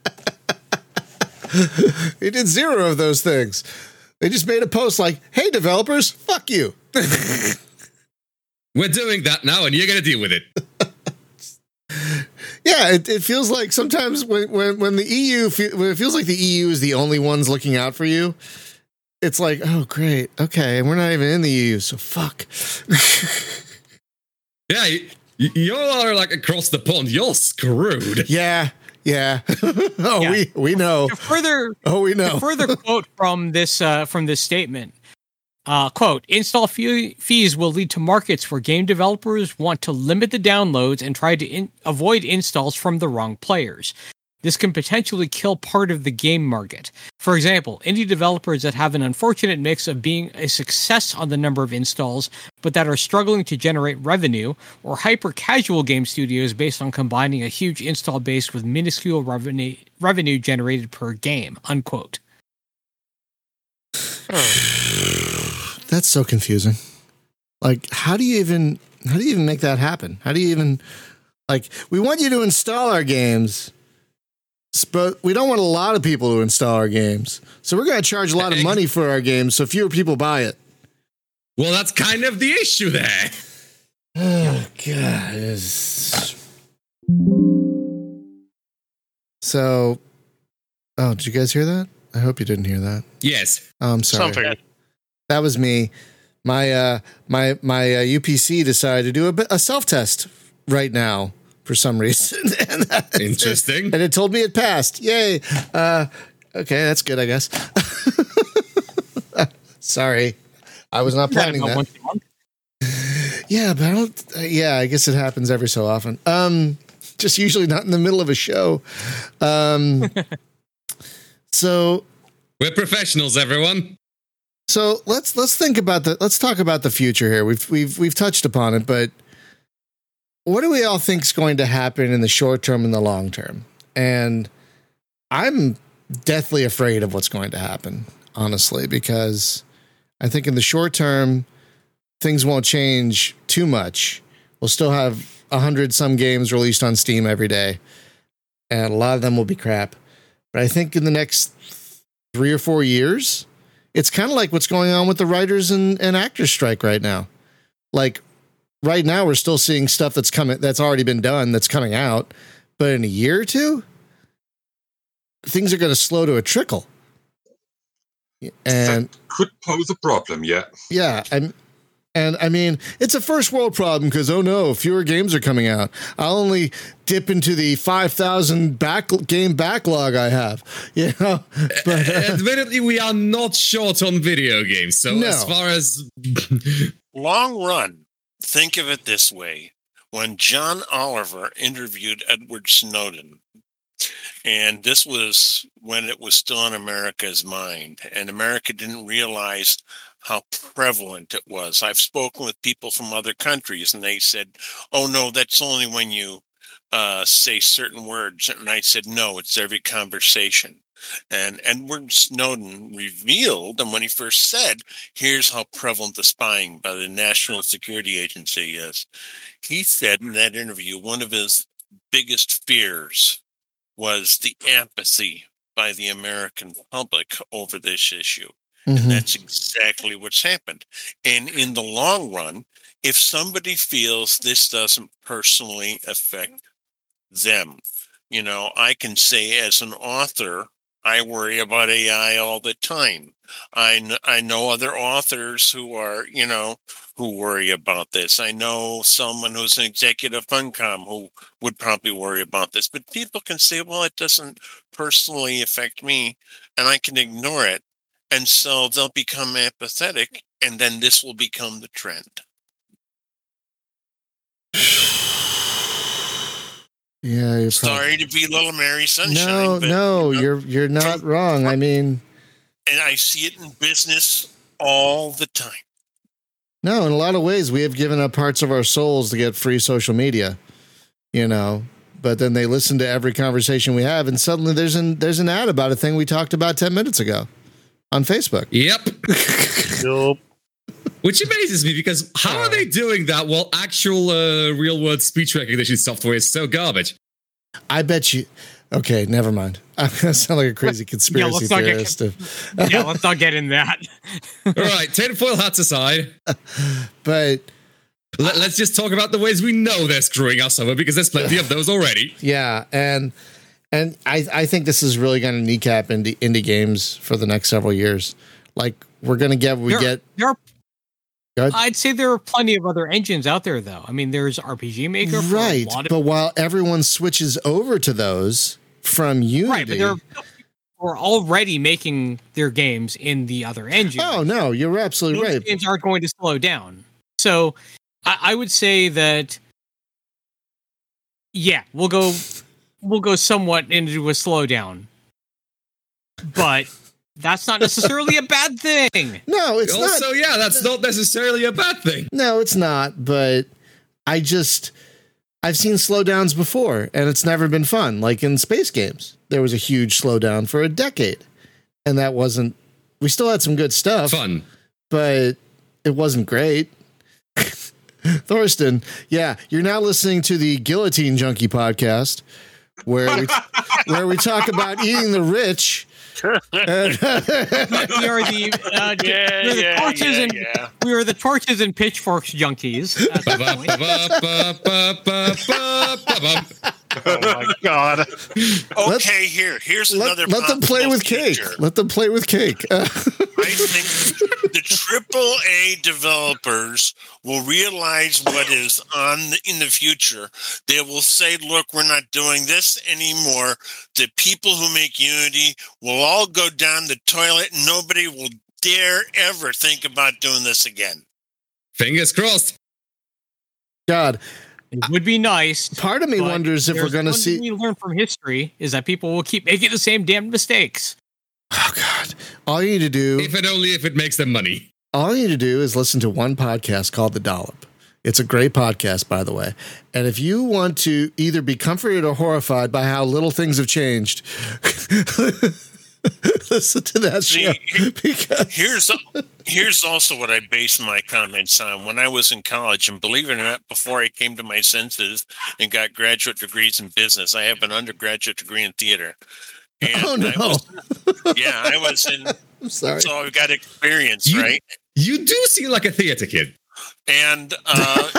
They did zero of those things. They just made a post like, "Hey, developers, fuck you." We're doing that now, and you're going to deal with it. Yeah, it, it feels like sometimes when when when the EU fe- when it feels like the EU is the only ones looking out for you, it's like, oh great, okay, and we're not even in the EU, so fuck. Yeah, you all are like across the pond. You're screwed. yeah, yeah. oh, Yeah. we we know. To further Oh, we know. further quote from this uh, from this statement. Uh, quote, install fee- fees will lead to markets where game developers want to limit the downloads and try to in- avoid installs from the wrong players. This can potentially kill part of the game market. For example, indie developers that have an unfortunate mix of being a success on the number of installs, but that are struggling to generate revenue, or hyper casual game studios based on combining a huge install base with minuscule revenue, revenue generated per game. Unquote. That's so confusing. Like, how do you even how do you even make that happen? How do you even like we want you to install our games, but we don't want a lot of people to install our games. So we're going to charge a lot of money for our games so fewer people buy it. Well, that's kind of the issue there. Oh god. it's- So Oh, did you guys hear that? I hope you didn't hear that. Yes. Oh, I'm sorry. Something. That was me. My uh my my uh, UPS decided to do a, bit- a self test right now for some reason, and, that- Interesting. and it told me it passed. Yay! Uh, okay, that's good, I guess. Sorry, I was not planning that. once a month. Yeah, but I don't. Uh, yeah, I guess it happens every so often. Um, just usually not in the middle of a show. Um, so We're professionals, everyone. So let's let's think about the let's talk about the future here. We've we've we've touched upon it, but what do we all think is going to happen in the short term and the long term? And I'm deathly afraid of what's going to happen, honestly, because I think in the short term things won't change too much. We'll still have a hundred some games released on Steam every day, and a lot of them will be crap. But I think in the next three or four years, it's kind of like what's going on with the writers and, and actors strike right now. Like right now, we're still seeing stuff that's coming that's already been done that's coming out, but in a year or two, things are going to slow to a trickle. And that could pose a problem, yeah. yeah, and And I mean, it's a first world problem because oh no, fewer games are coming out. I'll only dip into the five thousand back game backlog I have. You know, but uh, Admittedly, we are not short on video games. So No. as far as Long run, think of it this way. When John Oliver interviewed Edward Snowden, and this was when it was still in America's mind, and America didn't realize how prevalent it was. I've spoken with people from other countries, and they said, Oh, no, that's only when you uh, say certain words. And I said, No, it's every conversation. And Edward Snowden revealed, and when he first said, here's how prevalent the spying by the National Security Agency is. He said in that interview, one of his biggest fears was the apathy by the American public over this issue. mhm. And that's exactly what's happened. And in the long run, if somebody feels this doesn't personally affect them, you know, I can say as an author, I worry about AI all the time. I, I know other authors who are, you know, who worry about this. I know someone who's an executive Funcom who would probably worry about this. But people can say, well, it doesn't personally affect me and I can ignore it. And so they'll become apathetic and then this will become the trend. Yeah, you're probably, Sorry to be little Mary Sunshine. no, but, no, you know, you're you're not wrong. I mean, and I see it in business all the time. no, in a lot of ways, we have given up parts of our souls to get free social media. You know, but then they listen to every conversation we have, and suddenly there's an there's an ad about a thing we talked about ten minutes ago on Facebook. yep, Nope. Which amazes me because how are they doing that while actual uh, real world speech recognition software is so garbage? I bet you. Okay, never mind. I am going to sound like a crazy conspiracy let's not get- theorist. of- yeah, let's not get in that. All right, tinfoil hats aside, but let, us just talk about the ways we know they're screwing us over because there's plenty of those already. yeah, and and I I think this is really going to kneecap indie indie games for the next several years. Like we're going to get what we There- get There are, I'd say there are plenty of other engines out there, though. I mean, there's RPG Maker, for right, A lot of, but while everyone switches over to those from Unity, right, but there are people are already making their games in the other engine. oh no, you're absolutely Those right. games aren't going to slow down. So I, I would say that yeah, we'll go we'll go somewhat into a slowdown. But that's not necessarily a bad thing. No, it's not. also, yeah, that's not necessarily a bad thing. No, it's not. But I just I've seen slowdowns before, and it's never been fun. Like in space games, there was a huge slowdown for a decade, and that wasn't. We still had some good stuff, Fun. but it wasn't great. Thorsten, yeah, you're now listening to the Guillotine Junkie podcast, where we where we talk about eating the rich. We are the, uh, Yeah, we're the yeah, torches yeah, and yeah. we are the torches and pitchforks junkies. Oh my god. Okay, here. Here's let, another let them play possible with cake. Let them play with cake. I think the triple A developers will realize what is on in the future. They will say, "Look, we're not doing this anymore." The people who make Unity will all go down the toilet, and nobody will dare ever think about doing this again. Fingers crossed. God, It would be nice. part of me wonders if we're going to one thing see. We learn from history is that people will keep making the same damn mistakes. Oh God! All you need to do, If and only if it makes them money. all you need to do, is listen to one podcast called The Dollop. It's a great podcast, by the way. And if you want to either be comforted or horrified by how little things have changed, listen to that See, show. Because Here's here's also what I base my comments on. When I was in college, and believe it or not, before I came to my senses and got graduate degrees in business, I have an undergraduate degree in theater. And oh I no, was- yeah, I was in. I'm sorry. So I've got experience, You- right? You do seem like a theater kid. And uh,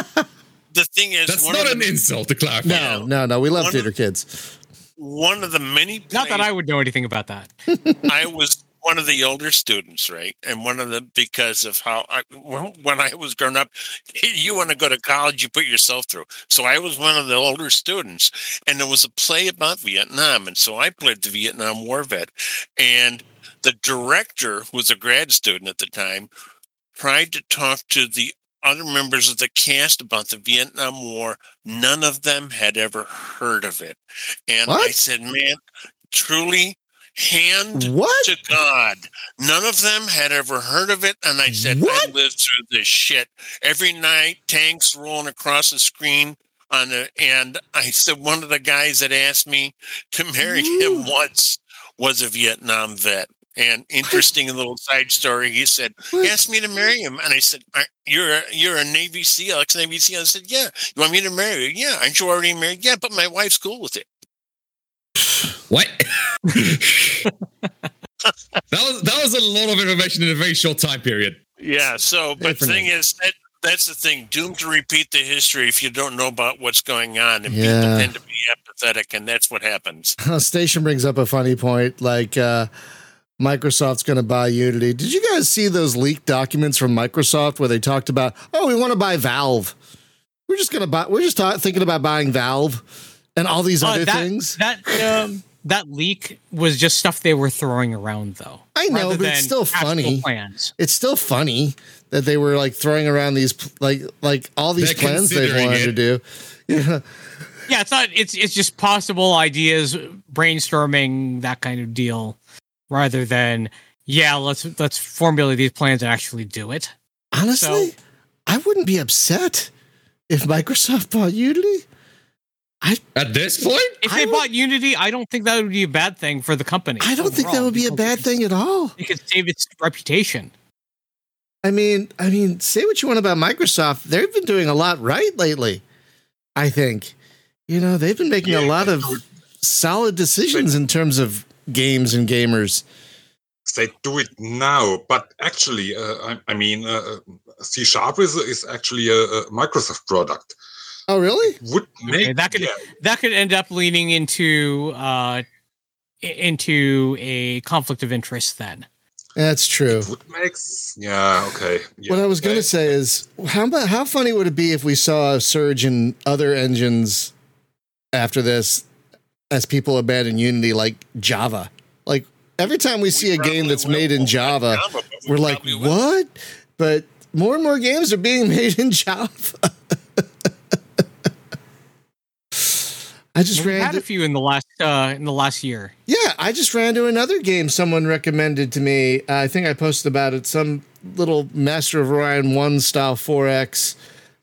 the thing is, That's one, not of an the, insult to clarify. No, no, no. We love One- theater kids. One of the many Not that I would know anything about that. I was one of the older students, right? And one of the because of how I well, when I was growing up, you want to go to college, you put yourself through. So I was one of the older students, and there was a play about Vietnam, and so I played the Vietnam War vet, and the director who was a grad student at the time tried to talk to the other members of the cast about the Vietnam War. None of them had ever heard of it. And I said, man, truly, hand What? to God, none of them had ever heard of it. And I said, I lived through this shit. Every night, tanks rolling across the screen. On the, and I said, one of the guys that asked me to marry him once was a Vietnam vet. And interesting little side story. He said, he asked me to marry him, and I said, "You're a, you're a Navy SEAL, ex Navy SEAL." I said, "Yeah." You want me to marry you? Yeah. Aren't you already married? Yeah, but my wife's cool with it. What? that was that was a lot of information in a very short time period. Yeah. So, but the Different thing is that that's the thing. Doomed to repeat the history if you don't know about what's going on, and Yeah. people tend to be apathetic, and that's what happens. Station brings up a funny point. Like uh, Microsoft's going to buy Unity. Did you guys see those leaked documents from Microsoft where they talked about, oh, we want to buy Valve. We're just going to buy. We're just ta- thinking about buying Valve and all these Uh, other that, things. That um, that leak was just stuff they were throwing around, though. I know, rather but it's still funny. Plans. It's still funny that they were like throwing around these like like all these They're plans they wanted it. to do. Yeah. Yeah, it's not. It's it's just possible ideas, brainstorming that kind of deal, rather than yeah, let's let's formulate these plans and actually do it. Honestly, So- I wouldn't be upset if Microsoft bought Unity. At this point, If I they would- bought Unity, I don't think that would be a bad thing for the company. I don't think that would be a bad thing at all. could- It could save its reputation. I mean, I mean, say what you want about Microsoft. They've been doing a lot right lately. I think, you know, they've been making a lot of solid decisions in terms of games and gamers. They do it now, but actually, uh, I, I mean, uh, C Sharp is, is actually a, a Microsoft product. Oh, really? Would make Okay, that could yeah, that could end up leading into uh into a conflict of interest then. That's true. would make yeah okay. Yeah. What I was going Uh, to say is, how about how funny would it be if we saw a surge in other engines after this, as people abandon Unity, like Java? Like every time we see a game that's will. made in Java, Java, we we're like, probably will. what? But more and more games are being made in Java. I just We've ran. had To, a few in the last uh in the last year. yeah, I just ran to another game someone recommended to me. Uh, I think I posted about it. Some little Master of Orion One style 4X.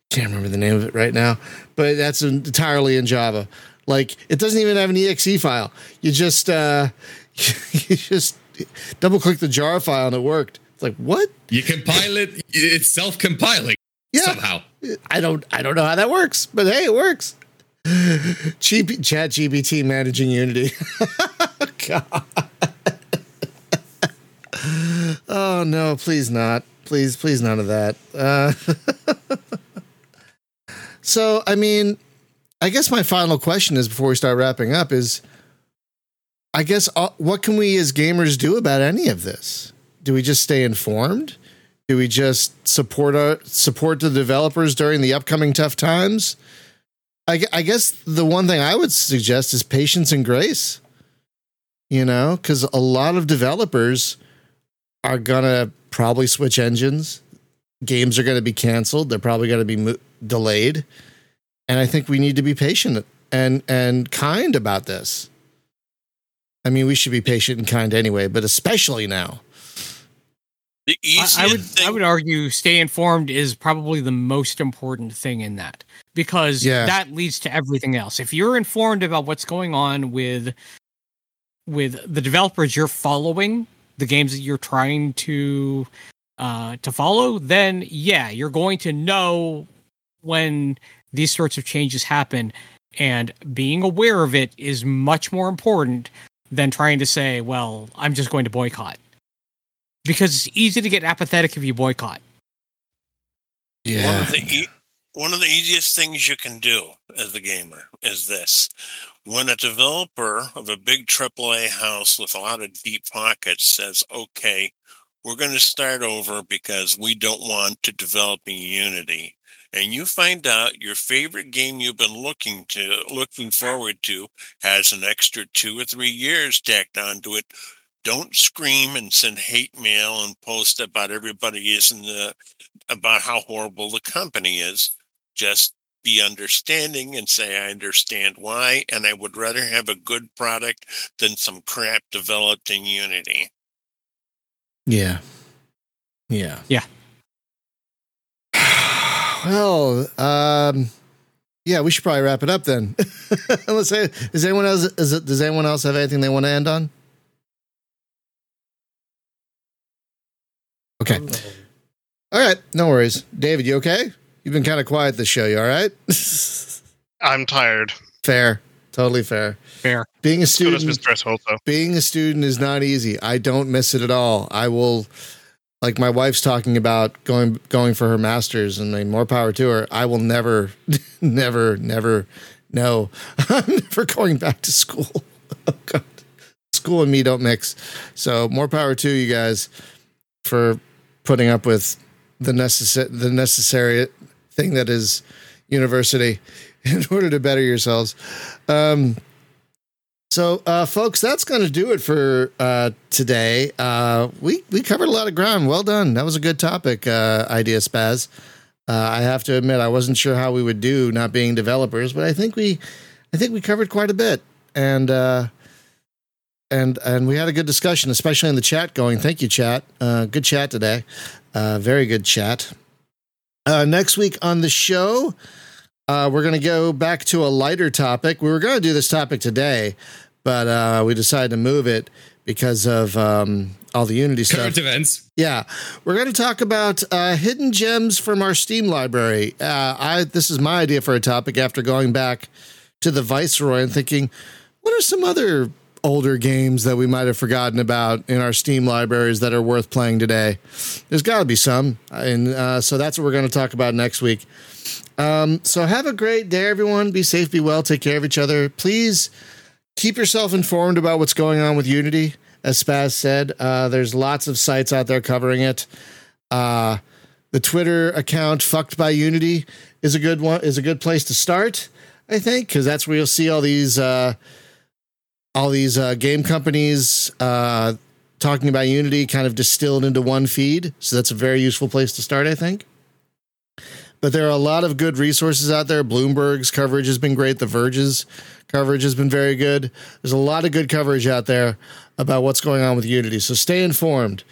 Can't remember the name of it right now, but that's entirely in Java. Like it doesn't even have an exe file. You just uh, you just double click the jar file and it worked. It's like what? you compile it. It's self-compiling Yeah. somehow. I don't I don't know how that works, but hey, it works. GP, Chat GPT managing Unity. God. oh no, please not. Please, please none of that. Uh, so I mean, I guess my final question is before we start wrapping up is I guess uh, what can we as gamers do about any of this? Do we just stay informed? Do we just support our support the developers during the upcoming tough times? I, I guess the one thing I would suggest is patience and grace. You know, because a lot of developers are gonna probably switch engines. Games are to be canceled. They're probably to be mo- delayed, and I think we need to be patient and and kind about this. I mean, we should be patient and kind anyway, but especially now. The I, I would thing I would argue stay informed is probably the most important thing in that because Yeah. that leads to everything else. If you're informed about what's going on with with the developers you're following, the games that you're trying to uh, to follow, then yeah, you're going to know when these sorts of changes happen, and being aware of it is much more important than trying to say, "Well, I'm just going to boycott." Because it's easy to get apathetic if you boycott. one of the e- one of the easiest things you can do as a gamer is this. When a developer of a big AAA house with a lot of deep pockets says, okay, we're going to start over because we don't want to develop in Unity. And you find out your favorite game you've been looking to looking forward to has an extra two or three years tacked onto it. Don't scream and send hate mail and post about everybody is in the about how horrible the company is just be understanding and say, I understand why, and I would rather have a good product than some crap developed in Unity. Yeah. Yeah. Yeah. Well, um, yeah, we should probably wrap it up then. Let's say, is anyone else? Is it? Does anyone else have anything they want to end on? Okay. All right. No worries. David, you okay? You've been kind of quiet this show. You all right? I'm tired. fair. Totally fair. Fair. Being a student, Mr. S. also. being a student is not easy. I don't miss it at all. I will, like my wife's talking about going going for her masters, and like, more power to her. I will never, never, never. No, I'm never going back to school. Oh God, school and me don't mix. So more power to you guys for putting up with the necessary the necessary thing that is university in order to better yourselves. Um, so, uh, folks, that's going to do it for uh, today. Uh, we we covered a lot of ground. Well done. That was a good topic, uh, idea spaz. Uh, I have to admit, I wasn't sure how we would do not being developers, but I think we, I think we covered quite a bit, and uh, and and we had a good discussion, especially in the chat. Going, thank you, chat. Good chat today. Very good chat. Next week on the show, uh, we're going to go back to a lighter topic. We were going to do this topic today, but uh, we decided to move it because of um, all the Unity stuff. Current events. Yeah, we're going to talk about uh, hidden gems from our Steam library. Uh, I this is my idea for a topic after going back to the Viceroy and thinking, what are some other older games that we might have forgotten about in our Steam libraries that are worth playing today? There's got to be some, and uh, so that's what we're going to talk about next week. Um, so have a great day, everyone. Be safe, be well, take care of each other. Please keep yourself informed about what's going on with Unity. As Spaz said, uh, there's lots of sites out there covering it. Uh, the Twitter account "fucked by Unity" is a good one. Is a good place to start, I think, because that's where you'll see all these uh, all these uh, game companies uh, talking about Unity, kind of distilled into one feed. So that's a very useful place to start, I think but there are a lot of good resources out there. Bloomberg's coverage has been great. The Verge's coverage has been very good. There's a lot of good coverage out there about what's going on with Unity. So stay informed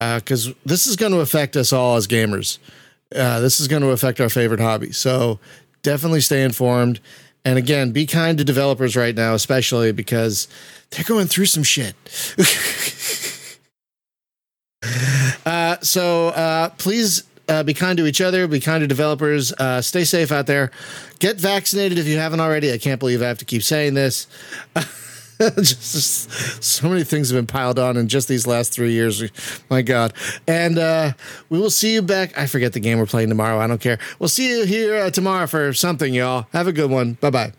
because this is going to affect us all as gamers. Uh, this is going to affect our favorite hobby. So definitely stay informed. And again, be kind to developers right now, especially because they're going through some shit. uh, so uh, please uh, be kind to each other, be kind to developers, uh, stay safe out there. Get vaccinated if you haven't already. I can't believe I have to keep saying this. just, just so many things have been piled on in just these last three years. My God. And uh, we will see you back. I forget the game we're playing tomorrow. I don't care. We'll see you here uh, tomorrow for something, y'all. Have a good one. Bye bye.